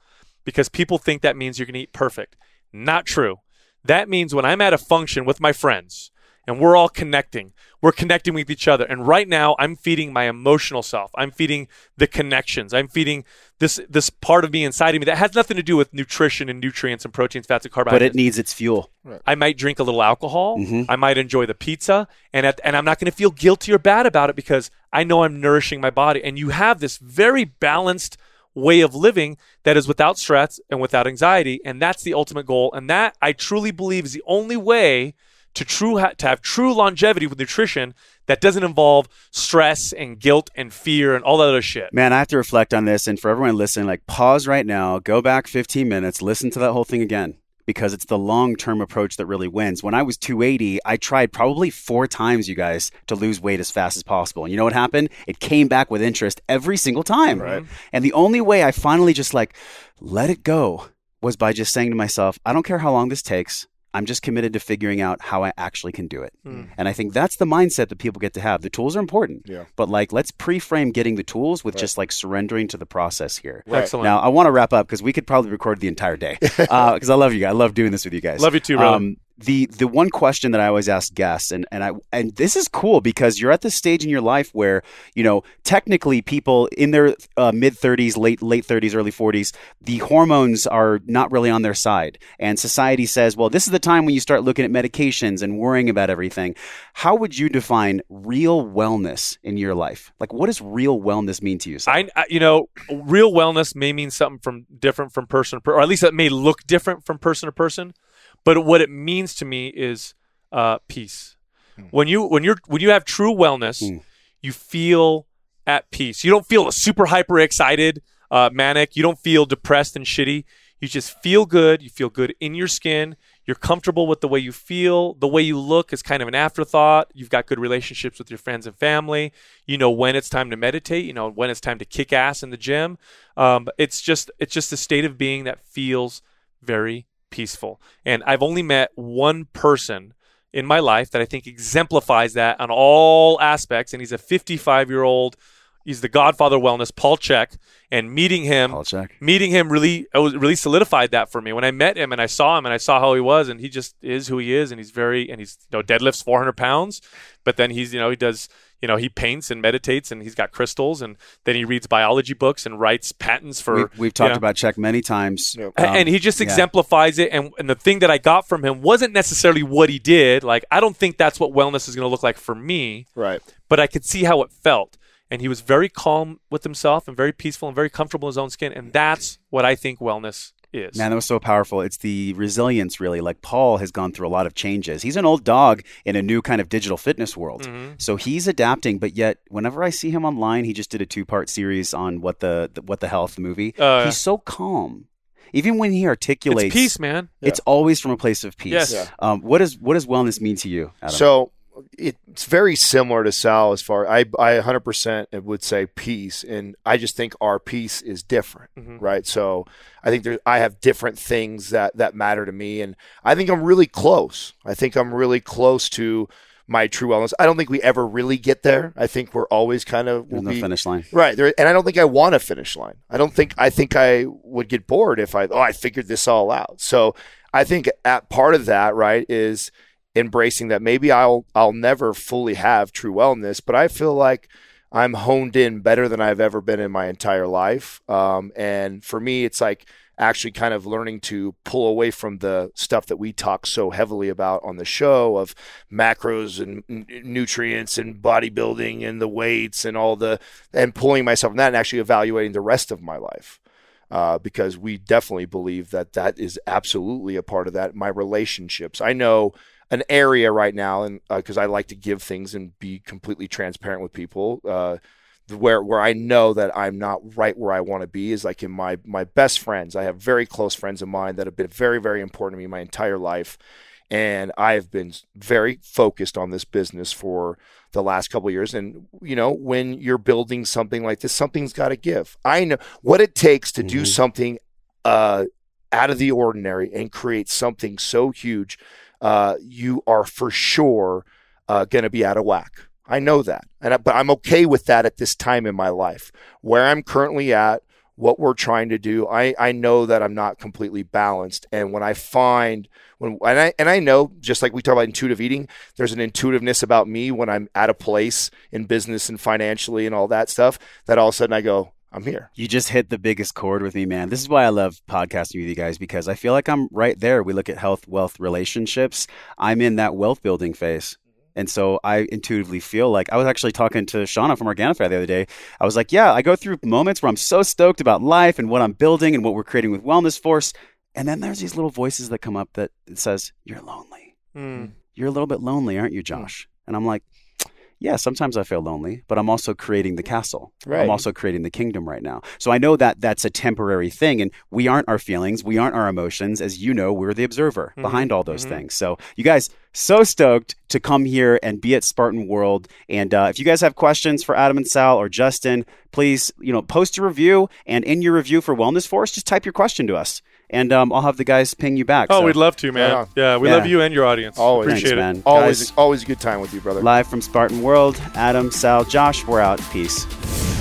because people think that means you're going to eat perfect. Not true. That means when I'm at a function with my friends and we're all connecting, we're connecting with each other. And right now, I'm feeding my emotional self. I'm feeding the connections. I'm feeding this this part of me inside of me that has nothing to do with nutrition and nutrients and proteins, fats, and but it needs its fuel. I might drink a little alcohol. Mhm. I might enjoy the pizza, and at, and I'm not going to feel guilty or bad about it because I know I'm nourishing my body. And you have this very balanced way of living that is without stress and without anxiety, and that's the ultimate goal. And that I truly believe is the only way to true ha- to have true longevity with nutrition that doesn't involve stress and guilt and fear and all that other shit. Man, I have to reflect on this. And for everyone listening, like pause right now, go back 15 minutes, listen to that whole thing again. Because it's the long term approach that really wins. When I was 280, I tried probably four times, you guys, to lose weight as fast as possible. And you know what happened? It came back with interest every single time. Right. Mm-hmm. And the only way I finally just like let it go was by just saying to myself, I don't care how long this takes. I'm just committed to figuring out how I actually can do it. And I think that's the mindset that people get to have. The tools are important. Yeah. But like, let's pre-frame getting the tools with just like surrendering to the process here. Excellent. Now, I want to wrap up because we could probably record the entire day because I love you guys. I love doing this with you guys. Love you too, brother. Um, the the one question that I always ask guests, and and I and this is cool because you're at this stage in your life where you know technically people in their uh, mid 30s, late late 30s, early 40s, the hormones are not really on their side, and society says, well, this is the time when you start looking at medications and worrying about everything. How would you define real wellness in your life? Like, what does real wellness mean to you? I, I- you know, real wellness may mean something from different from person to person, or at least it may look different from person to person. But what it means to me is uh, peace. When you when you're when you have true wellness, Hmm. you feel at peace. You don't feel super hyper excited, uh, manic. You don't feel depressed and shitty. You just feel good. You feel good in your skin. You're comfortable with the way you feel. The way you look is kind of an afterthought. You've got good relationships with your friends and family. You know when it's time to meditate. You know when it's time to kick ass in the gym. Um, it's just it's just a state of being that feels very peaceful. And I've only met one person in my life that I think exemplifies that on all aspects. And he's a 55 year old. He's the godfather of wellness, Paul Chek. And meeting him, I'll check. meeting him really it was really solidified that for me when i met him and i saw him and i saw how he was and he just is who he is and he's very and he's you know deadlifts 400 pounds but then he's you know he does you know he paints and meditates and he's got crystals and then he reads biology books and writes patents for We've, we've you talked know, about Chek many times. Yep. Um, and he just yeah. exemplifies it and, and the thing that i got from him wasn't necessarily what he did like i don't think that's what wellness is going to look like for me Right. but I could see how it felt. And he was very calm with himself and very peaceful and very comfortable in his own skin. And that's what I think wellness is. Man, that was so powerful. It's the resilience, really. Like Paul has gone through a lot of changes. He's an old dog in a new kind of digital fitness world. Mm-hmm. So he's adapting, but yet whenever I see him online, he just did a two-part series on what the, the what the health movie. Yeah. He's so calm. Even when he articulates it's peace, man. it's always from a place of peace. Yes. Yeah. Um, what does what does wellness mean to you? Adam? So it's very similar to Sal as far I I 100% would say peace and I just think our peace is different, Mhm. right? So I think there I have different things that that matter to me and I think I'm really close. I think I'm really close to my true wellness. I don't think we ever really get there. I think we're always kind of There's will no be- finish line. Right. There, and I don't think I want a finish line. I don't think I think I would get bored if I oh I figured this all out. So I think at part of that, right, is embracing that. Maybe I'll I'll never fully have true wellness, but I feel like I'm honed in better than I've ever been in my entire life. Um, and for me, it's like actually kind of learning to pull away from the stuff that we talk so heavily about on the show of macros and n- nutrients and bodybuilding and the weights and all the and pulling myself from that and actually evaluating the rest of my life. Uh, because we definitely believe that that is absolutely a part of that my relationships. I know an area right now and because i like to give things and be completely transparent with people uh, where where I know that I'm not right where I want to be is like in my my best friends. I have very close friends of mine that have been very very important to me my entire life, and I have been very focused on this business for the last couple years. And you know, when you're building something like this, something's got to give. I know what it takes to mm-hmm. do something uh, out of the ordinary and create something so huge. Uh, you are for sure uh, going to be out of whack. I know that. And I, but I'm okay with that at this time in my life. Where I'm currently at, what we're trying to do, I, I know that I'm not completely balanced. And when I find when and I and I know, just like we talk about intuitive eating, there's an intuitiveness about me when I'm at a place in business and financially and all that stuff that all of a sudden I go, I'm here. You just hit the biggest chord with me, man. This is why I love podcasting with you guys because I feel like I'm right there. We look at health, wealth, relationships. I'm in that wealth building phase. And so I intuitively feel like I was actually talking to Shauna from Organifi the other day. I was like, yeah, I go through moments where I'm so stoked about life and what I'm building and what we're creating with Wellness Force. And then there's these little voices that come up that says, you're lonely. Mm. You're a little bit lonely, aren't you, Josh? Mm. And I'm like, yeah, sometimes I feel lonely, but I'm also creating the castle. Right. I'm also creating the kingdom right now. So I know that that's a temporary thing, and we aren't our feelings, we aren't our emotions. As you know, we're the observer mm-hmm. behind all those mm-hmm. things. So you guys, so stoked to come here and be at Spartan World. And uh, if you guys have questions for Adam and Sal or Justin, please, you know, post a review. And in your review for Wellness Force, just type your question to us and um, I'll have the guys ping you back. Oh, so. we'd love to, man. Yeah, yeah we yeah. love you and your audience. Always, appreciate Thanks, it. Man. Always, guys, always a good time with you, brother. Live from Spartan World, Adam, Sal, Josh. We're out. Peace.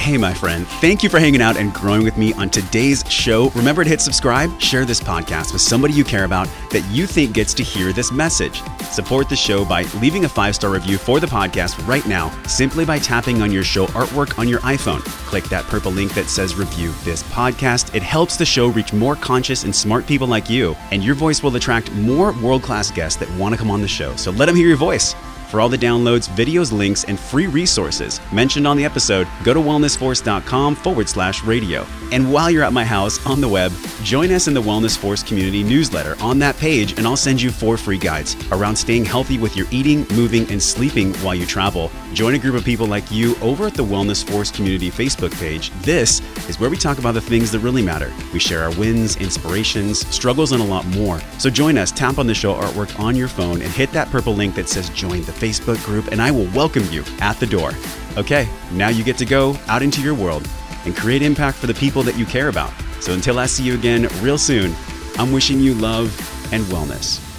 Hey, my friend, thank you for hanging out and growing with me on today's show. Remember to hit subscribe, share this podcast with somebody you care about that you think gets to hear this message. Support the show by leaving a five star review for the podcast right now, simply by tapping on your show artwork on your iPhone. Click that purple link that says review this podcast. It helps the show reach more conscious and smart people like you, and your voice will attract more world class guests that want to come on the show. So let them hear your voice. For all the downloads, videos, links, and free resources mentioned on the episode, go to wellnessforce.com forward slash radio. And while you're at my house on the web, join us in the Wellness Force community newsletter on that page, and I'll send you four free guides around staying healthy with your eating, moving, and sleeping while you travel. Join a group of people like you over at the Wellness Force community Facebook page. This is where we talk about the things that really matter. We share our wins, inspirations, struggles, and a lot more. So join us, tap on the show artwork on your phone, and hit that purple link that says join the Facebook group, and I will welcome you at the door. Okay, now you get to go out into your world and create impact for the people that you care about. So until I see you again real soon, I'm wishing you love and wellness.